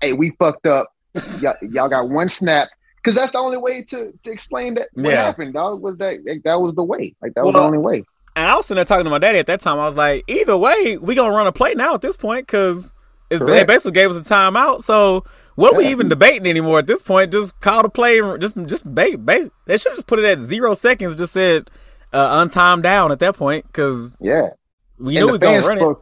"Hey, we fucked up. y'all, y'all got one snap." Because that's the only way to, to explain that what Yeah. happened, dog. Was that like, that was the way? Like that was the only way. And I was sitting there talking to my daddy at that time. I was like, either way, we gonna run a play now at this point because they Correct. basically gave us a timeout. So what we even debating anymore at this point? Just call the play. and Just just base. base. They should just put it at zero seconds. Just said uh, untimed down at that point because Yeah. we And knew we was gonna run it.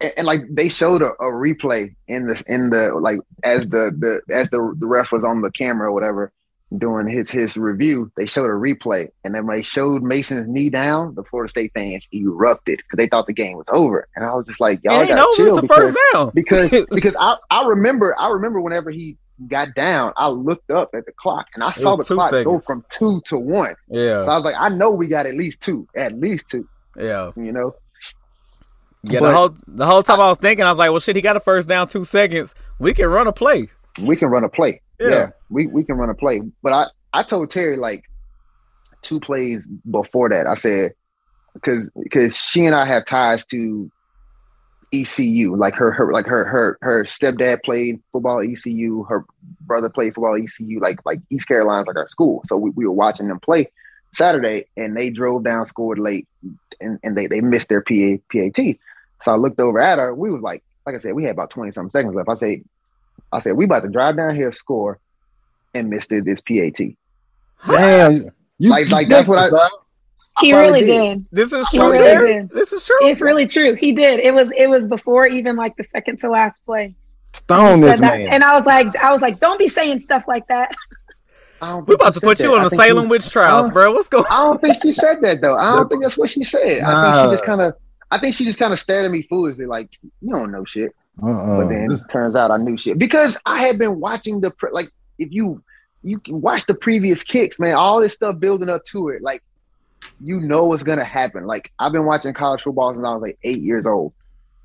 And, and, like they showed a, a replay in the in the like as the the as the the ref was on the camera or whatever doing his his review, they showed a replay, and then when they showed Mason's knee down, the Florida State fans erupted because they thought the game was over, and I was just like, y'all got over. to It's chill because first down. because because I I remember I remember whenever he got down, I looked up at the clock and I saw the clock go from two to one. So yeah, I was like, I know we got at least two, at least two, yeah, you know. Yeah. But- the whole the whole time I was thinking, I was like, well, shit, he got a first down, two seconds. We can run a play. we can run a play. Yeah. Yeah, we, we can run a play. But I, I told Terry like two plays before that, I said, because because she and I have ties to ECU. Like her her like her her her stepdad played football at ECU. Her brother played football at ECU. Like like East Carolina's like our school. So we, we were watching them play Saturday, and they drove down, scored late, and, and they they missed their PA, PAT. So I looked over at her. We was like like I said, we had about twenty something seconds left. I say I said we about to drive down here, score, and miss this, this PAT. Damn. You, Like- you like, that's what I- missed. He probably really did. did. This is true. really This is true. It's really true. He did. It was it was before even like the second to last play. Stone this that. man. And I was like, I was like, don't be saying stuff like that. We think about to put you that. on I the think Salem she- witch trials, Uh, bro. What's going I don't think she said that though. I don't think that's what she said. I think she just kind of. I think she just kind of stared at me foolishly, like you don't know shit. Uh-uh. But then it turns out I knew shit because I had been watching the pre- like if you you can watch the previous kicks, man, all this stuff building up to it, like you know what's gonna happen. Like I've been watching college football since I was like eight years old.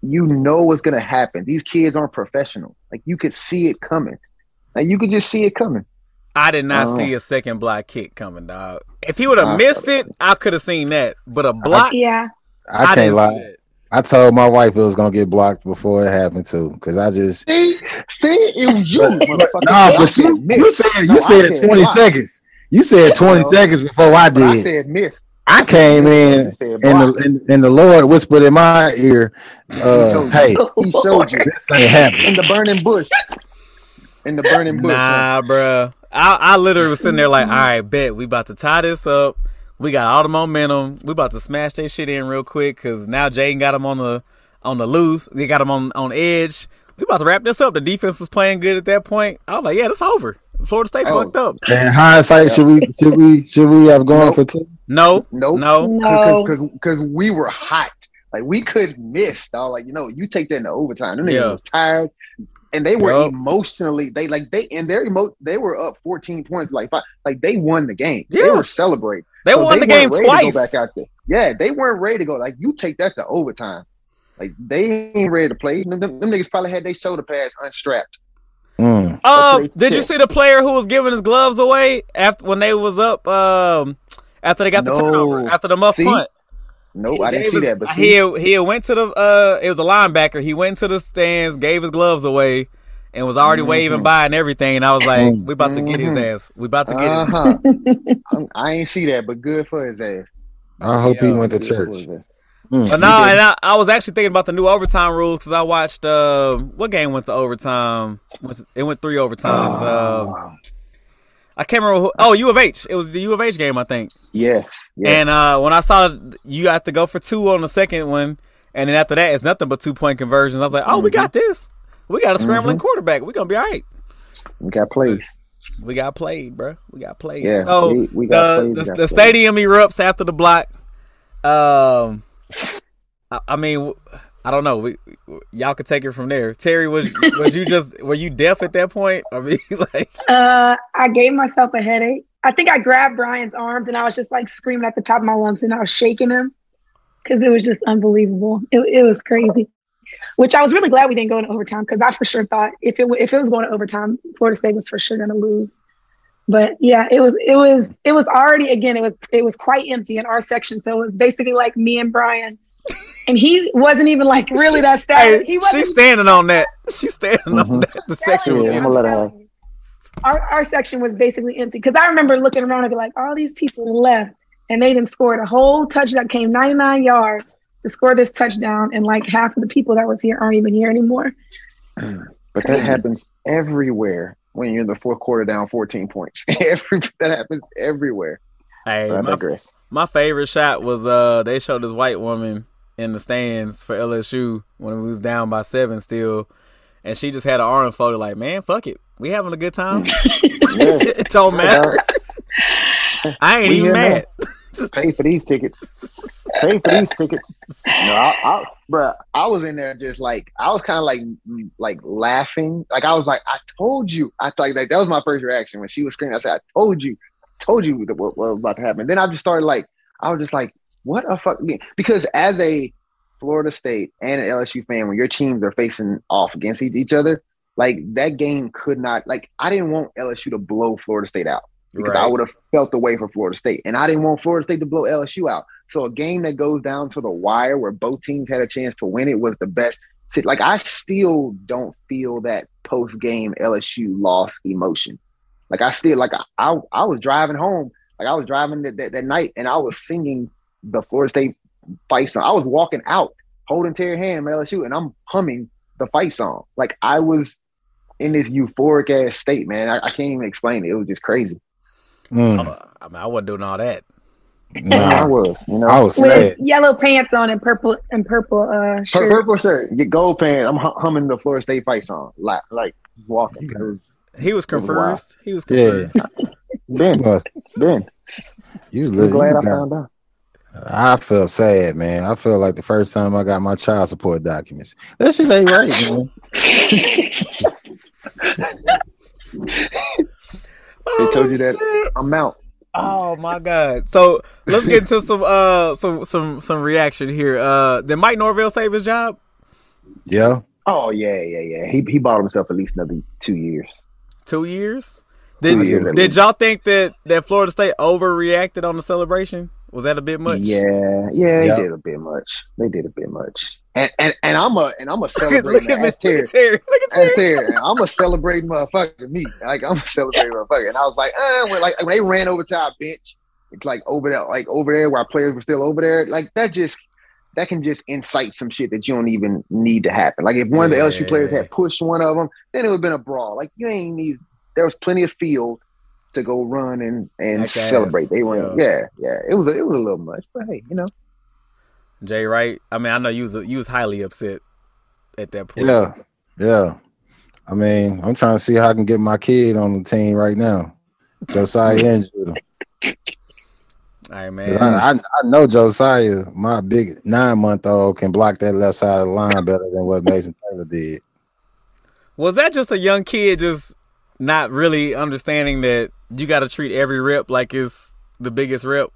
You know what's gonna happen. These kids aren't professionals. Like you could see it coming. Like you could just see it coming. I did not Oh. see a second block kick coming, dog. If he would have missed it, I could have seen that. But a block, Yeah. I I, can't lie. I told my wife it was gonna get blocked before it happened too, because I just See, see, it was you, But- motherfucker. no, I but you, miss. you said you No, I said, said twenty block. seconds. You said twenty No. seconds before I did. I said miss. I came in and the and, and the Lord whispered in my ear, uh, told you. "Hey, He showed you this ain't happening." in the burning bush. In the burning bush. Nah, bruh. I, I literally was sitting there like, all right, bet we about to tie this up. We got all the momentum. We about to smash that shit in real quick because now Jayden got him on the on the loose. They got him on on edge. We about to wrap this up. The defense was playing good at that point. I was like, yeah, this over. Florida State Oh. fucked up. In hindsight, should we should we should we have gone Nope. for two? No, Nope. no. No. Because because we were hot. Like we couldn't miss, dog. Like you know, you take that in the overtime. Them niggas Yeah. was tired, and they were Yup. emotionally. They like they and their emo. They were up fourteen points. Like five, like they won the game. They were celebrating. They So won the game twice. Back out there. Yeah, they weren't ready to go. Like you take that to overtime. Like they ain't ready to play. Them, them niggas probably had their shoulder pads unstrapped. Mm. That's did you see the player who was giving his gloves away after when they was up? Um, after they got the No. turnover, after the muff punt. Nope, I didn't see that. But see, he he went to the uh, it was a linebacker. He went to the stands, gave his gloves away, and was already waving Mhm. by and everything. And I was like, we about to get his Mhm. ass. We about to get his. uh huh. I ain't see that, but good for his ass. I hope he went to church. Mm. But no, and I, I was actually thinking about the new overtime rules because I watched uh, what game went to overtime? It went three overtimes? Uh, Oh, I can't remember. Who, oh, U of H. It was the U of H game, I think. yes, yes. And uh, when I saw you have to go for two on the second one, and then after that it's nothing but two point conversions, I was like, oh, we got this. We got a scrambling quarterback. We're gonna be all right. we got played. We got played, bro. We got played. Yeah, So we- we got the played, the, got the stadium erupts after the block. Um, I, I mean, I don't know. We, y'all could take it from there. Terry, was was you just were you deaf at that point? I mean, like, Uh, I gave myself a headache. I think I grabbed Brian's arms and I was just like screaming at the top of my lungs and I was shaking him because it was just unbelievable. It, it was crazy. Which I was really glad we didn't go into overtime because I for sure thought if it if it was going to overtime, Florida State was for sure going to lose. But yeah, it was it was it was already again it was it was quite empty in our section, so it was basically like me and Brian, and he wasn't even like really that sad. hey, he wasn't she's standing on that. She's standing on Mhm. that. The section was Yeah, in. I'm gonna let her have. Our our section was basically empty because I remember looking around and be like, all these people left, and they didn't score a whole touchdown. Came 99 yards to score this touchdown, and like half of the people that was here aren't even here anymore. But that happens everywhere when you're in the fourth quarter down 14 points. That happens everywhere. Hey, I my, my favorite shot was uh they showed this white woman in the stands for LSU when we was down by seven still, and she just had her arms folded like, man, fuck it, we having a good time. It don't matter. I ain't We even mad. Pay for these tickets. Pay for these tickets. No, I, I, bruh, I was in there just like I was kind of like like laughing. Like I was like, I told you. I thought like that was my first reaction when she was screaming. I said, I told you, told you what, what was about to happen. Then I just started like, I was just like, what a fuck? Game! Because as a Florida State and an LSU fan, when your teams are facing off against each other, like that game could not. Like I didn't want LSU to blow Florida State out because I would have felt the way for Florida State, and I didn't want Florida State to blow LSU out. So a game that goes down to the wire where both teams had a chance to win it was the best. Like I still don't feel that post game LSU loss emotion. Like I still like I, I, I was driving home, like I was driving that, that, that night, and I was singing the Florida State fight song. I was walking out holding Terry hand LSU, and I'm humming the fight song. Like I was in this euphoric ass state, man. I, I can't even explain it. It was just crazy. Mm. I mean, I wasn't doing all that. Nah, I was, you know, I was with sad. yellow pants on and purple and purple uh Pur- shirt. purple shirt, get gold pants. I'm hum- humming the Florida State fight song, like like just walking. It was He was was He was Yeah. confused. Ben, Ben. you was I'm glad you I found out. I feel sad, man. I feel like the first time I got my child support documents. That shit ain't right, man. They told you that shit. I'm out. Oh my god! So let's get to some uh some some some reaction here. Uh, did Mike Norvell save his job? Yeah. Oh yeah, yeah, yeah. He he bought himself at least another two years. Two years. Did Two years did y'all think that that Florida State overreacted on the celebration? Was that a bit much? Yeah, yeah, Yeah. they did a bit much. They did a bit much. And and, and I'm a and I'm a Look celebrating look at, as look at Terry. Look at As Terry. Terry, I'm a celebrating motherfucker. Me, like I'm a celebrating motherfucker. And I was like, uh, when like when they ran over to our bench, it's like over there, like over there where our players were still over there. Like that just that can just incite some shit that you don't even need to happen. Like if one of the LSU players had pushed one of them, then it would have been a brawl. Like you ain't need. There was plenty of field to go run and and Act ass. celebrate. They were, Yeah. yeah, yeah. It was a, it was a little much, but hey, you know. Jay Wright. I mean, I know you was you was highly upset at that point. Yeah. Yeah. I mean, I'm trying to see how I can get my kid on the team right now. Josiah and Judah. All right, 'Cause man. I, I, I know Josiah, my big nine month old, can block that left side of the line better than what Mason Taylor did. Was that just a young kid just not really understanding that you got to treat every rep like it's the biggest rep?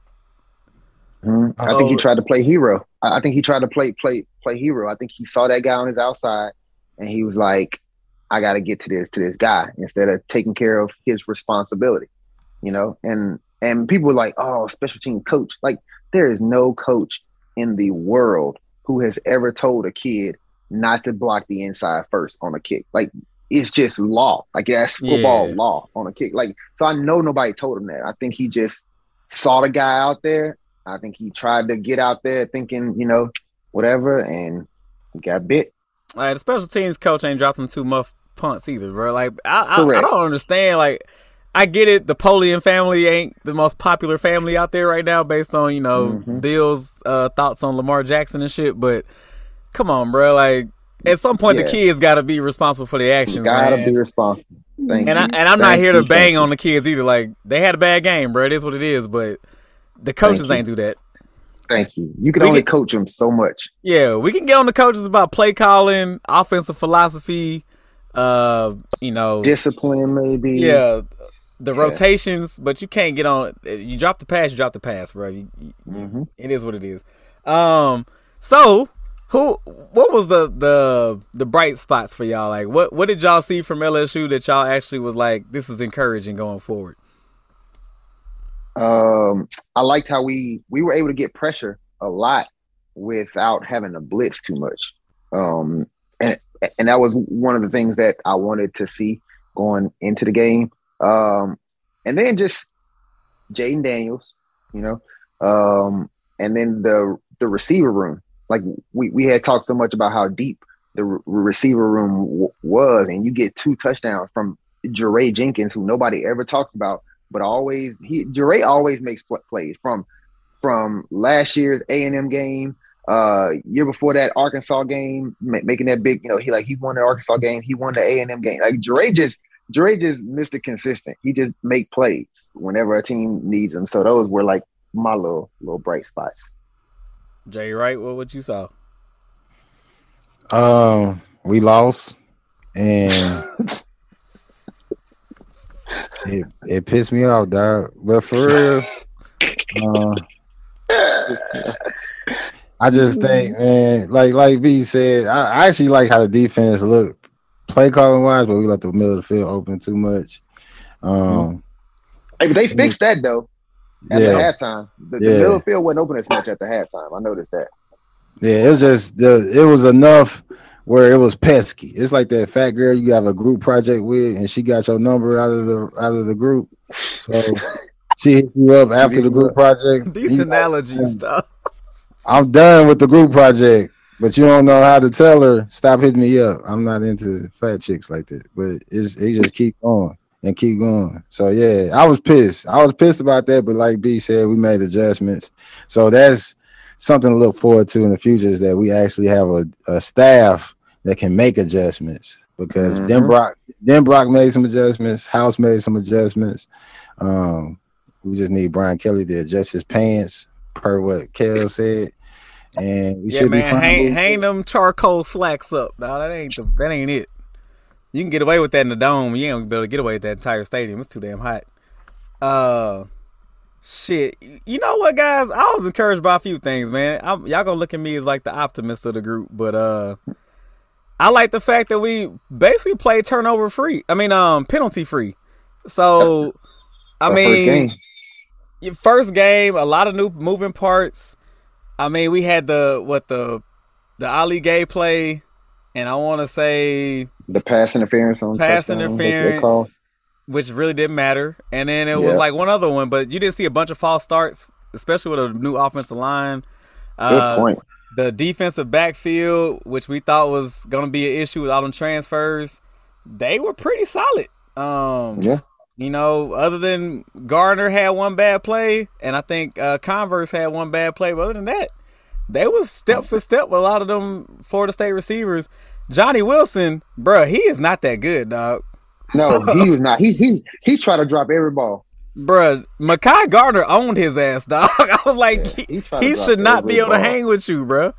Mhm. I think he Oh. tried to play hero. I I think he tried to play play play hero. I think he saw that guy on his outside, and he was like, "I got to get to this to this guy instead of taking care of his responsibility." You know, and and people were like, "Oh, special team coach." Like there is no coach in the world who has ever told a kid not to block the inside first on a kick. Like it's just law. Like that's football Yeah. law on a kick. Like so, I know nobody told him that. I think he just saw the guy out there. I think he tried to get out there thinking, you know, whatever, and he got bit. All right, the special teams coach ain't dropping two muff punts either, bro. Like I, I, I don't understand. Like I get it, the Polian family ain't the most popular family out there right now, based on you know Mhm. Bill's uh, thoughts on Lamar Jackson and shit. But come on, bro. Like at some point, the kids got to be responsible for their You actions, gotta be responsible. Thank and I, and I'm not here to you, bang thank on the kids either. Like they had a bad game, bro. It is what it is. But the coaches ain't do that. Thank you. You can We only can- coach them so much. Yeah, we can get on the coaches about play calling, offensive philosophy, uh, you know, Discipline, maybe. yeah, the Yeah. rotations, but you can't get on. You drop the pass, you drop the pass, bro. You, you- Mhm. it is what it is. Um, so who? What was the the the bright spots for y'all? Like, what what did y'all see from LSU that y'all actually was like, this is encouraging going forward? Um, I liked how we we were able to get pressure a lot without having to blitz too much. Um, and and that was one of the things that I wanted to see going into the game. Um, and then just Jayden Daniels, you know, um, and then the the receiver room. Like we we had talked so much about how deep the re- receiver room w- was, and you get two touchdowns from Jaray Jenkins, who nobody ever talks about but always he Jaray always makes pl- plays from from last year's A and M game, uh, year before that Arkansas game, ma- making that big. You know, he like he won the Arkansas game, he won the A and M game. Like Jaray just Jaray just Mr. Consistent. He just make plays whenever a team needs him. So those were like my little little bright spots. Jay Wright, what what you saw? Um, we lost, and it it pissed me off, dog. But for real, uh, I just think, man, like like B said, I, I actually like how the defense looked, play calling wise, but we left the middle of the field open too much. Um, Hey, but they fixed that though. At Yeah. the halftime. The, the Yeah. middle field wasn't open as much at the halftime. I noticed that. Yeah, it was just the it was enough where it was pesky. It's like that fat girl you have a group project with, and she got your number out of the out of the group. So she hit you up after the group project. These You analogies, stuff. I'm done with the group project, but you don't know how to tell her stop hitting me up. I'm not into fat chicks like that. But it's he just keep going and keep going. So yeah, I was pissed. I was pissed about that, but like B said, we made adjustments. So that's something to look forward to in the future is that we actually have a, a staff that can make adjustments because then Mhm. Brock Denbrock made some adjustments, House made some adjustments. Um, we just need Brian Kelly to adjust his pants per what Kel said. And we Yeah, should be man, fine. hang, hang them charcoal slacks up. No, that ain't the, that ain't it. You can get away with that in the dome. You ain't gonna be able to get away with that entire stadium. It's too damn hot. Uh, shit. You know what, guys? I was encouraged by a few things, man. I'm, y'all gonna look at me as like the optimist of the group, but uh, I like the fact that we basically played turnover free. I mean, um, penalty free. So, I Our first mean, game. first game, a lot of new moving parts. I mean, we had the what the the Ali Gaye play, and I want to say the pass interference on pass touchdown, they- they call. interference, which really didn't matter. And then it was like one other one, but you didn't see a bunch of false starts, especially with a new offensive line. Good Uh, point. the defensive backfield, which we thought was going to be an issue with all them transfers, they were pretty solid. Um, Yeah. you know, other than Garner had one bad play, and I think uh, Converse had one bad play, but other than that, they was step for step with a lot of them Florida State receivers. Johnny Wilson, bruh, he is not that good, dog. No, he was not. He he he's trying to drop every ball. Bruh, Mekhi Garner owned his ass, dog. I was like, Yeah, he, he he should not be able to hang with you, bruh.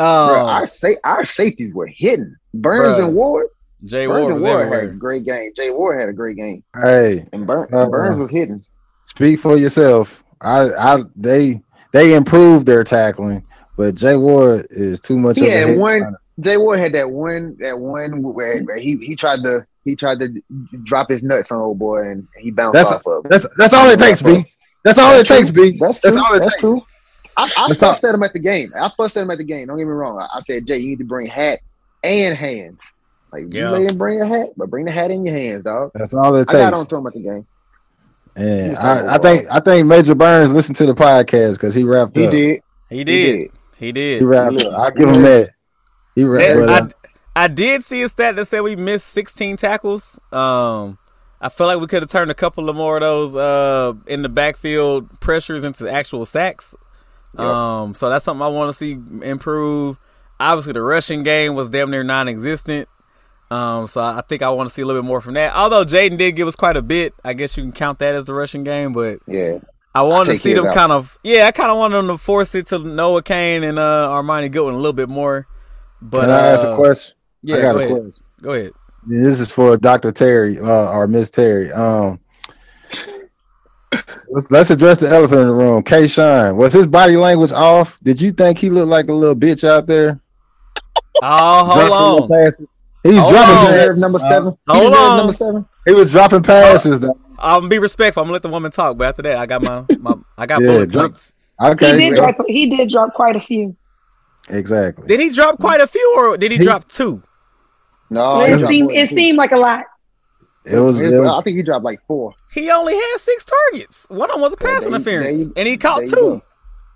Bruh, Um, our sa- our safeties were hitting. Burns Bruh. and Ward. Jay Burns Ward and was Ward had a great game. Jay Ward had a great game, Hey, and Burn, Uh, Burns was hitting. speak for yourself. I, I, they, they improved their tackling, but Jay Ward is too much. He of a had hit one. Runner. Jay Ward had that one. That one where, where he he tried to he tried to drop his nuts on old boy, and he bounced That's off of. That's that's all it takes, B. That's all it takes, B. That's, That's true. all it That's takes. true. I, I That's fussed at him at the game. I fussed at him at the game. Don't get me wrong. I, I said, Jay, you need to bring hat and hands. Like Yeah. you let him bring a hat, but bring the hat in your hands, dog. That's all it takes. I got takes. on to him at the game. And He's I, I think I think Major Burns listened to the podcast because he wrapped He up. did. He He did. did. He did. He wrapped Yeah. up. I give him that. That- up. I, I did see a stat that said we missed 16 tackles. Um, I feel like we could have turned a couple of more of those uh, in the backfield pressures into actual sacks. Yep. Um, so that's something I want to see improve. Obviously, the rushing game was damn near non-existent. Um, so I think I want to see a little bit more from that. Although Jayden did give us quite a bit, I guess you can count that as the rushing game. But Yeah. I want to see them out. kind of, yeah, I kind of want them to force it to Noah Cain and uh, Armoni Goodwin a little bit more. But Can I ask uh, a question? Yeah, I got go a ahead. question. Go ahead. This is for Dr. Terry uh, or Miss Terry. Um, let's let's address the elephant in the room. K. Shine, was his body language off? Did you think he looked like a little bitch out there? Oh, hold Dropping on. little passes? He was Hold dropping. on. passes. Number seven. He hold reserve on. number seven. He was dropping passes. though. I'm gonna be respectful. I'm gonna let the woman talk, but after that, I got my, my I got Yeah, bullet drop- points. Okay, he did drop. He did drop quite a few. Exactly. Did he drop quite a few, or did he, He- drop two? No, it he dropped seemed it two. seemed like a lot. It was. It I think he dropped like four. He only had six targets. One of them was a Yeah, pass there interference, there you- and he caught two. go.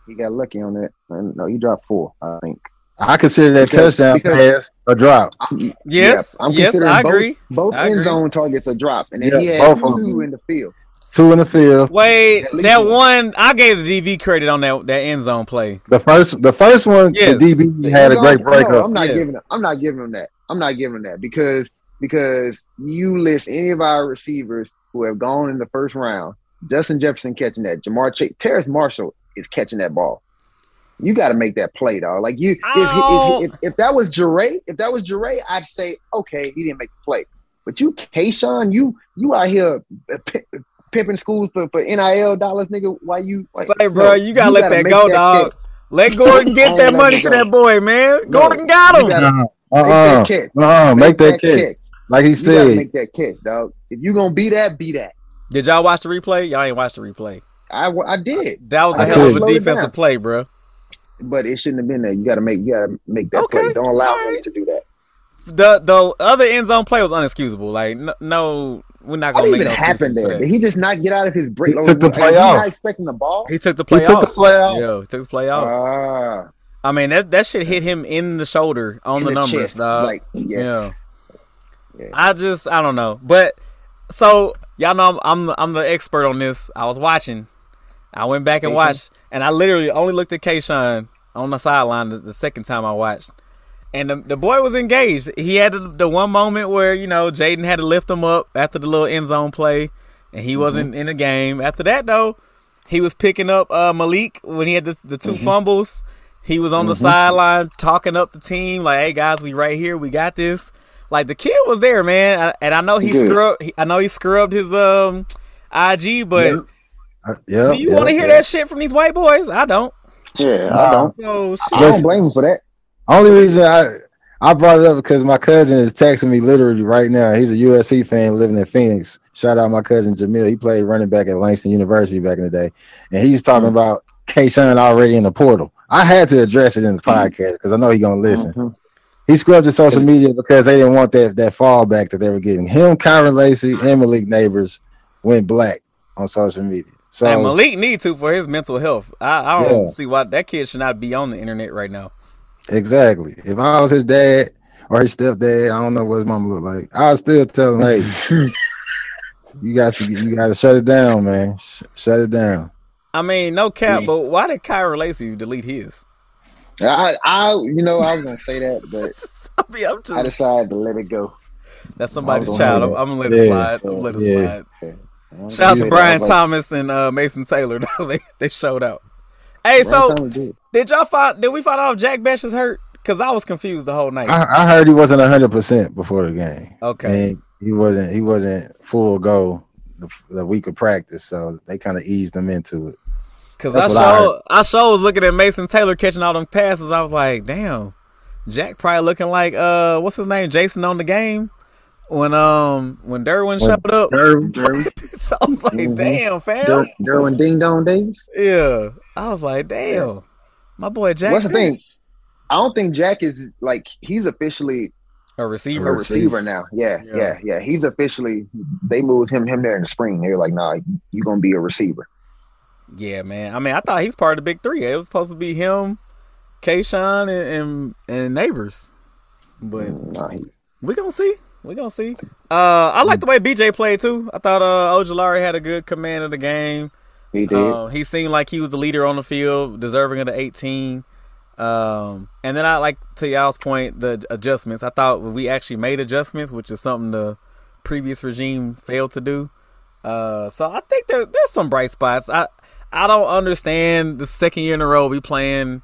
He got lucky on that. No, he dropped four. I think. I consider that Because- touchdown because- pass a drop. I'm- Yes, yeah, I'm yes, considering I both- agree. Both I end agree. zone targets are dropped, and then Yeah, he had both of two in the field. Two in the field. Wait, that one. one I gave the DB credit on that that end zone play. The first, the first one, Yes. the DB had a No, great no, breakup. I'm not Yes. giving. I'm not giving him that. I'm not giving him that because because you list any of our receivers who have gone in the first round. Justin Jefferson catching that. Ja'Marr Chase, Terrace Marshall is catching that ball. You got to make that play, dog. Like you, if, Ow. if, oh. if, if that was Jaray, if that was Jaray, I'd say okay, he didn't make the play. But you, Kayshon, you you out here p- pimping schools for, for NIL dollars, nigga. Why you? Why, Say, bro, you gotta let that make go, dog. catch. Let Gordon get that money to that boy, man. No, Gordon got you him. gotta- Uh-uh. Make that catch. Uh-uh. Make that catch. Like he You said. make that catch, dog. If you gonna be that, be that. Did y'all watch the replay? Y'all ain't watched the replay. I, I did, That was a I hell of a defensive play, bro. but it shouldn't have been there. You got to make you got to make that Okay, play. Don't allow him to do that. The the other end zone play was unexcusable. Like no, no we're not gonna make even no happened there? Did he just not get out of his break? He took the Was play he off. Not expecting the ball. He took the He play took off. the play out. Yeah, he took the play off. Ah, I mean that that shit hit him in the shoulder on in the, the numbers, chest, dog. like yes. Yeah. Yeah. I just I don't know. But so y'all know I'm I'm the, I'm the expert on this. I was watching. I went back and Kayshon? watched and I literally only looked at Kayshon on the sideline the, the second time I watched. And the, the boy was engaged. He had the, the one moment where, you know, Jayden had to lift him up after the little end zone play and he wasn't in the game. After that though, he was picking up uh, Malik when he had the, the 2 fumbles. He was on the sideline talking up the team, like, "Hey guys, we right here. We got this." Like the kid was there, man, I- and I know he Good. scrubbed. I know he scrubbed his um IG, but Yep. Uh, yeah. do you yeah, want to hear yeah. that shit from these white boys? I don't. Yeah, I don't. So. I don't blame him for that. Only reason I I brought it up because my cousin is texting me literally right now. He's a USC fan living in Phoenix. Shout out my cousin Jamil. He played running back at Langston University back in the day, and he's talking about Kayshon already in the portal. I had to address it in the podcast because I know he's gonna listen. Mhm. He scrubbed his social media because they didn't want that that fallback that they were getting. Him, Kyren Lacy, and Malik Nabers went black on social media. So and Malik need to for his mental health. I, I don't Yeah. see why that kid should not be on the internet right now. Exactly. If I was his dad or his stepdad, I don't know what his mom looked like. I'll still tell him, hey, you got to you got to shut it down, man. Sh- shut it down. I mean, no cap, but why did Kyren Lacy delete his? I, I, you know, I was gonna say that, but I mean, I'm I decided to let it go. that's somebody's child. I'm, I'm gonna let it Yeah. slide. I'm gonna let it Yeah. slide. Shout out to Brian was Thomas and uh, Mason Taylor. they they showed out. Hey, so did. y'all find? Did we find out if Jack Bech is hurt? Because I was confused the whole night. I, I heard he wasn't hundred percent before the game. Okay. And he wasn't he wasn't full go the, the week of practice, so they kind of eased him into it. Because I what I I show was looking at Mason Taylor catching all them passes. I was like, damn, Jack probably looking like uh, what's his name, Jason on the game when um when Derwin When showed up. Derwin, so I was like, Mhm. damn, fam. Der, Derwin Ding Dong Days. Yeah, I was like, damn, my boy Jack. What's the thing? I don't think Jack is like he's officially A receiver. a receiver. receiver now. Yeah, Yeah. yeah, yeah, He's officially they moved him him there in the spring. They're like, nah, you're gonna be a receiver. Yeah, man. I mean, I thought he's part of the big three. It was supposed to be him, Kayshon, and and, and Nabers, but Nah, he, We gonna see. We gonna see. Uh, I like the way BJ played too. I thought uh, Ojulari had a good command of the game. he did. Uh, he seemed like he was the leader on the field, deserving of the 18. Um, and then I like to y'all's point the adjustments. I thought we actually made adjustments, which is something the previous regime failed to do. Uh, so I think there, there's some bright spots. I I don't understand the second year in a row we playing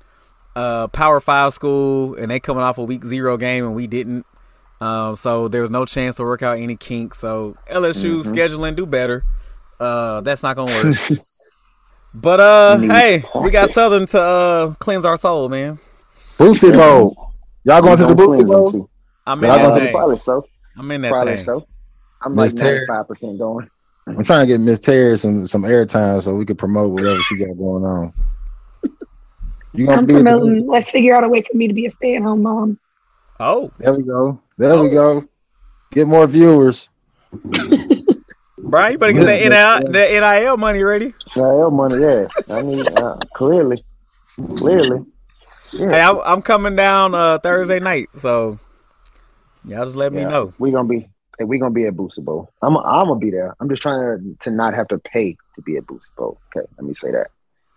uh Power Five school and they coming off a week zero game and we didn't. Um, so there was no chance to work out any kinks. So LSU Mhm. scheduling do better. Uh, that's not gonna work. but uh, Need hey, we got practice. Southern to uh cleanse our soul, man. Boosie Bowl. Y'all going to the Don't Boosie cleanse him Bowl? too. I'm in Y'all that going to thing. probably so. I'm in that Probably thing. so. I'm Miss like Terry. ninety five percent going. I'm trying to get Miss Terry some some airtime so we can promote whatever she got going on. You gonna I'm be at the Boosie- promoting. Let's figure out a way for me to be a stay-at-home mom. Oh, There we go. There we go. Get more viewers. Brian, you better get that NIL, that NIL money ready. NIL money, yeah. I mean, uh, clearly, clearly. Yeah. Hey, I'm, I'm coming down uh Thursday night, so y'all just let me know. we gonna be hey, we gonna be at Boosie Bowl. I'm I'm gonna be there. I'm just trying to to not have to pay to be at Boosie Bowl. Okay, let me say that.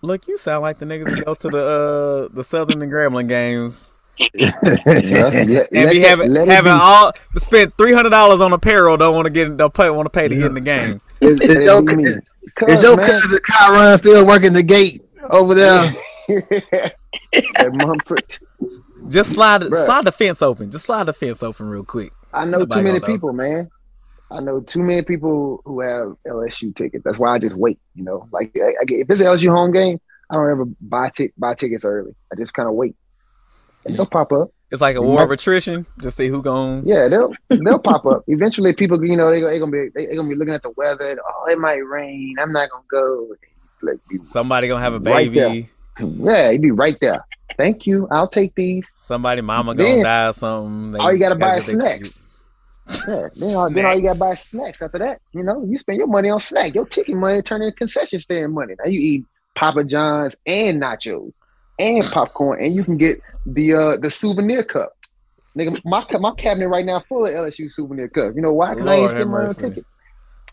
Look, you sound like the niggas that go to the uh the Southern and Grambling games Yeah, and let be it- having it having be. all spent three hundred dollars on apparel. Don't want to get don't pay want to pay to get in the game. Is, is Let your, it be is your cousin Kyron still working the gate over there? at Mumford. Just slide Bruh. slide the fence open. Just slide the fence open real quick. I know Nobody too many gonna know. people, man. I know too many people who have LSU tickets. That's why I just wait. You know, like I, I, if it's an LSU home game, I don't ever buy t- buy tickets early. I just kind of wait. They'll pop up. It's like a war of attrition. Just see who gon' Yeah, they'll they'll pop up. Eventually, people, you know, they are gonna be they, they gonna be looking at the weather. And, oh, it might rain. I'm not gonna go. like Somebody gonna have a Right baby. yeah, he'd be right there. Thank you. I'll take these. Somebody mama gonna Then, die or something. They all you gotta buy is snacks. Yeah, then, all, then all you gotta buy is snacks after that. You know, you spend your money on snack. Your ticket money turn into concession stand money. Now you eat Papa John's and nachos and popcorn, and you can get the uh the souvenir cup. Nigga, my my cabinet right now full of LSU souvenir cups. You know why? Because I ain't Lord have spend my own mercy. tickets.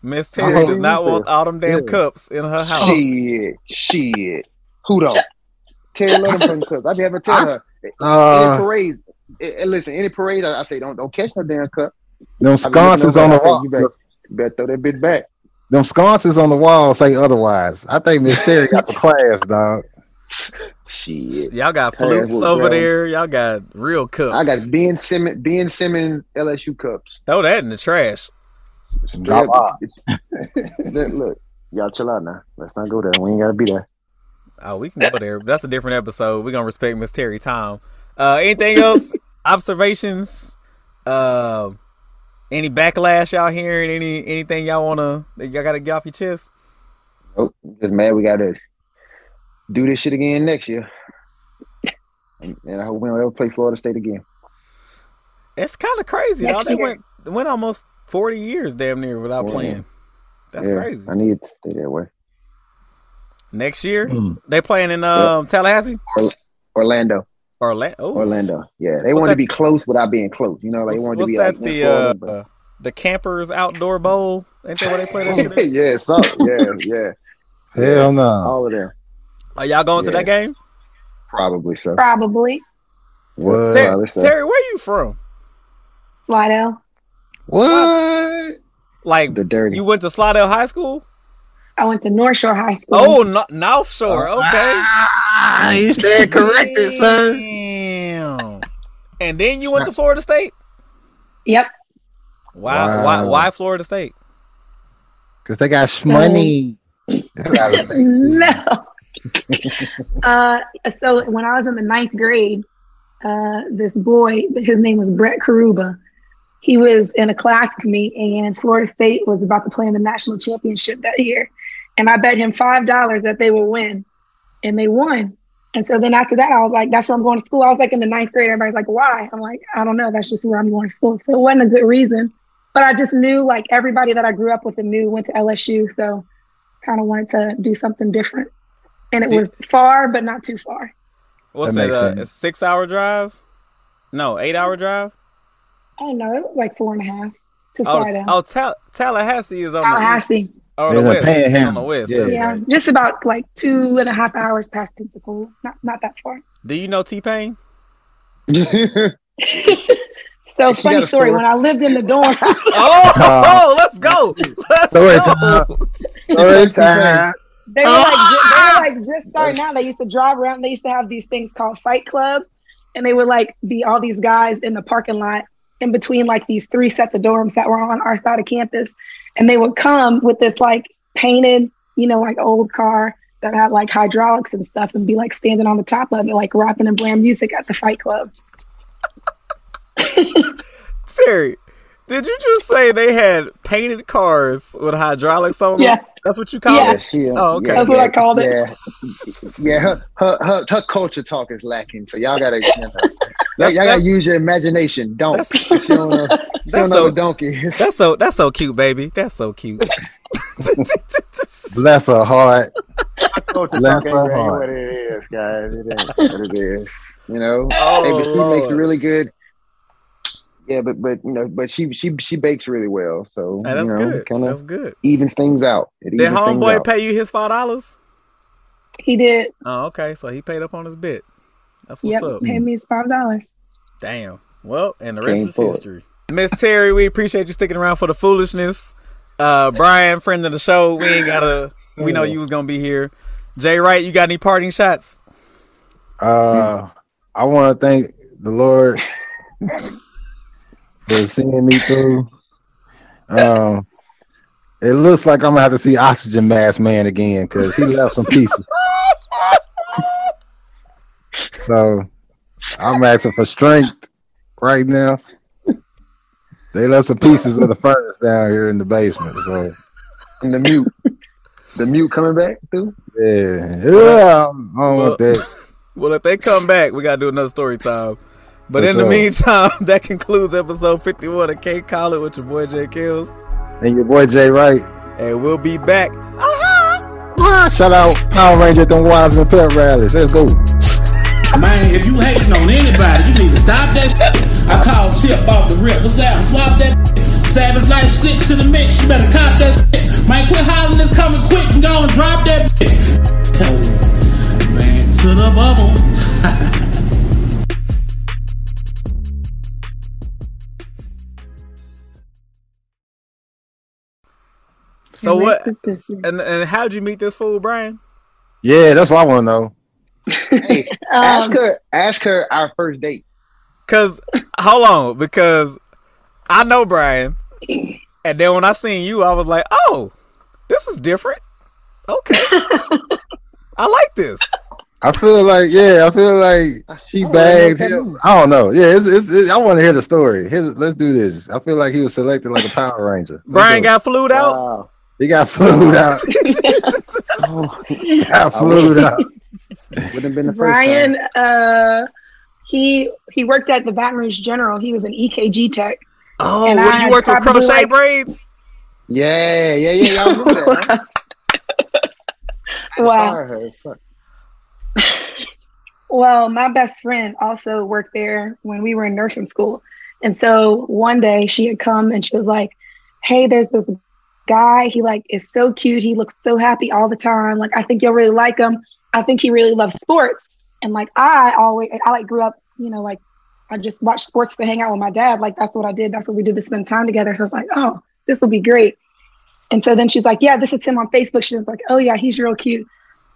Miss Terry does not want all them damn Yeah. cups in her house. Shit, shit. Who don't? Terry love them cups. I be having to tell her any Uh, parades. eh, eh, listen, any parade, I, I say don't don't catch no damn cup. them I be looking sconces on the wall. You better, you better throw that bitch back. Them sconces on the wall say otherwise. I think Miss Terry got some class, dog. Shit. Y'all got Hey, flutes over bro. there. Y'all got real cups. I got Ben Simmons, Ben Simmons LSU cups. throw that in the trash. Drop off. Look, look, y'all chill out now. Let's not go there. We ain't gotta be there. Oh, we can go there. That's a different episode. We're gonna respect Miss Terry Tom. Uh anything else? Observations? Uh any backlash y'all hearing? Any anything y'all wanna that y'all gotta get off your chest? Oh, just mad we gotta do this shit again next year. And, and I hope we don't ever play Florida State again. It's kind of crazy. Next Y'all. They year. went went almost forty years damn near without Yeah. playing. That's Yeah, crazy. I need it to stay that way. Next year Mm. they playing in um Tallahassee Orlando. or La- oh, Orlando. Yeah. They What's want that- to be close without being close. You know, like what's, they want to what's be that? like the in Florida, uh, but- the Campers Outdoor Bowl. Ain't that where they play that shit? At? yeah, so yeah, yeah. Hell no. All of them. Are y'all going to that game? Probably so. Probably. What? Yeah, Ter- probably so. Terry, where are you from? Slidell. What? Like The dirty. you went to Slidell High School? I went to North Shore High School. Oh, no, North Shore. Okay. Ah, you stand corrected, sir. Damn. And then you went to Florida State. Yep. Why? Why? Why Florida State? Because they got money. no. uh, so when I was in the ninth grade, uh, this boy, his name was Brett Karuba. He was in a class with me, and Florida State was about to play in the national championship that year. And I bet him five dollars that they would win, and they won. And so then after that, I was like, "That's where I'm going to school." I was like in the ninth grade. Everybody's like, "Why?" I'm like, "I don't know. That's just where I'm going to school." So it wasn't a good reason, but I just knew like everybody that I grew up with and knew went to LSU, so kind of wanted to do something different. And it Did- was far, but not too far. What's That it? makes Uh, a six-hour drive? No, eight-hour drive. I don't know. It was like four and a half to Oh, Slidell. oh, Tal- Tallahassee is on the east, Tallahassee. on Yeah, the the west. Panhandle. On the west. Yeah. Yeah, right. just about like two and a half hours past Pensacola. Not not that far. Do you know T Pain? So She funny got story. When I lived in the dorm, Oh, oh, let's go. Let's Story go. time. Story time. They were oh, like ju- they were ah! like just starting out. They used to drive around. They used to have these things called Fight Club, and they would like be all these guys in the parking lot in between like these three sets of dorms that were on our side of campus, and they would come with this like painted, you know, like old car that had like hydraulics and stuff, and be like standing on the top of it, like rapping and playing music at the Fight Club. Terry, did you just say they had painted cars with hydraulics on them? Yeah. That's what you call Yeah. it? she, uh, Oh, okay. yeah, That's what I yeah, called it. Yeah, yeah. Her, her, her, her culture talk is lacking, so y'all gotta, you know, y'all, That's- y'all gotta use your imagination. Don't. That's- She don't know, she That's don't know so- what donkey. That's so that's so cute, baby. That's so cute. Bless her heart. culture Bless her ain't, ain't heart. what it is, guys. It ain't what it is. You know, Oh, ABC Lord. makes really good. Yeah, but but you know, but she she she bakes really well, so Hey, that's you know, good. kind That's of good. evens things out. It Did homeboy pay you his five dollars? He did. Oh, okay. So he paid up on his bit. That's what's Yep, up. paid me his five dollars. Damn. Well, and the rest Came is history. Miss Terry, we appreciate you sticking around for the foolishness. Uh Brian, friend of the show, we ain't gotta we know you was gonna be here. Jay Wright, you got any parting shots? Uh, I want to thank the Lord for seeing me through. Um, it looks like I'm gonna have to see Oxygen Mask Man again because he left some pieces. So I'm asking for strength right now. They left some pieces of the furnace down here in the basement. So in the mute. The mute coming back too. Yeah, yeah. I don't want that. Well, if they come back, we gotta do another story time. But For in the meantime, that concludes episode 51 of K Call It with your boy Jay Kills. And your boy Jay Wright. And we'll be back. Ah, Shout out Power Ranger at them Wiseman pep rallies. Let's go. Man, if you hating on anybody, you need to stop that shit. I called Chip off the rip. What's that? Flop that shit. Savage Life 6 in the mix. You better cop that shit. Man, quit hollering this coming quick and go and drop that shit. Man, to the bubble. So what? And, and how'd you meet this fool, Brian? Yeah, that's what I want to know. Hey, ask Um, her. Ask her our first date. Cause hold on, because I know Brian, and then when I seen you, I was like, oh, this is different. Okay, I like this. I feel like, yeah, I feel like she I bagged know him. I don't know. Yeah, it's, it's, it's- I want to hear the story. Here's, let's do this. I feel like he was selected like a Power Ranger. Let's Brian go. got flued out. Wow. He got flued out. Oh, He got flued out. wouldn't have been the first Brian, time. uh, he he worked at the Baton Rouge General. He was an EKG tech. Oh, And when I you worked with crochet like- braids. Yeah, yeah, yeah. Y'all remember that? Huh? Wow. her. Son. Well, my best friend also worked there when we were in nursing school. And so one day she had come and she was like, Hey, there's this guy. He like is so cute. He looks so happy all the time. Like I think you'll really like him. I think he really loves sports. And like I always I like grew up, you know, like I just watched sports to hang out with my dad. Like that's what I did. That's what we did to spend time together. So I was like, oh, this will be great. And so then she's like, yeah, this is him on Facebook. She's like, oh yeah, he's real cute.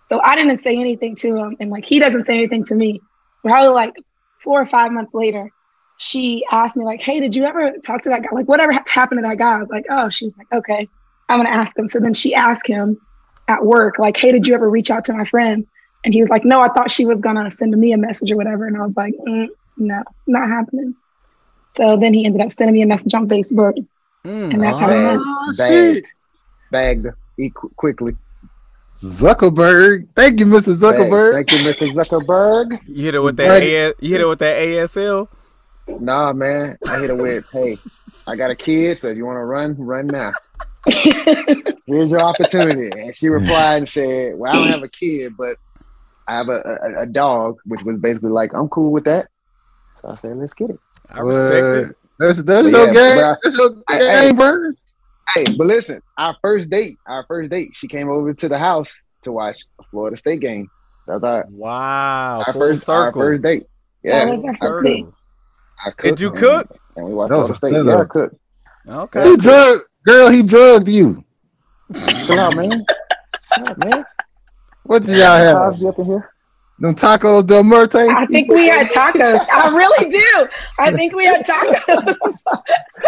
So I didn't say anything to him, and like he doesn't say anything to me. Probably like four or five months later, she asked me like, "Hey, did you ever talk to that guy? Like, whatever happened to that guy?" I was like, "Oh." She's like, "Okay, I'm gonna ask him." So then she asked him at work, like, "Hey, did you ever reach out to my friend?" And he was like, "No, I thought she was gonna send me a message or whatever." And I was like, mm, "No, not happening." So then he ended up sending me a message on Facebook, Mm. and that's how we met. Bagged, bagged, bagged quickly. Zuckerberg. Thank you, Mr. Zuckerberg. Thank you, Mr. Zuckerberg. You hit it with that. Right. AS, you hit it with that ASL. Nah, man. I hit it with, hey, I got a kid, so if you want to run, run now. Here's your opportunity. And she replied and said, Well, I don't have a kid, but I have a, a, a dog, which was basically like, I'm cool with that. So I said, Let's get it. I respect What? it. There's, there's But no yeah, game. I- There's no I- game, bro. Hey, but listen, our first date, our first date, she came over to the house to watch a Florida State game. That's I thought, Wow, our full first, our first date. That Yeah, was our I first date. I cooked. Did you cook? And we watched That was Florida a State. Yeah, I cooked. Okay. He drugged, girl. He drugged you. Chill out, man. Chill out, man. What do y'all have? Cosby up in here. Them tacos del Muerte. I think we had tacos. I really do. I think we had tacos.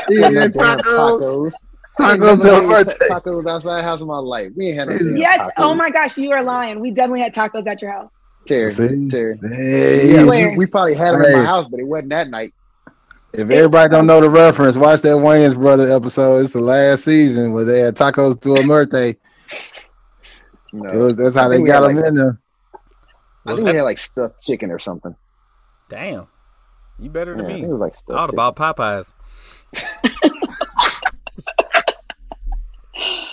Yeah, Damn tacos. tacos. I Tacos del had Muerte. Tacos outside the house in my life. We ain't had no yes. tacos. Oh my gosh, you are lying. We definitely had tacos at your house. Terry, See? Terry. Hey, Yeah, we, we probably had them in Hey. my house, but it wasn't that night. If everybody don't know the reference, watch that Wayans Brothers episode. It's the last season where they had tacos del Muerte. You know, It was that's how they got them like- in there. I think we that- had like stuffed chicken or something. Damn, you better Yeah, than I think me. it was like I stuffed would Popeyes. chicken.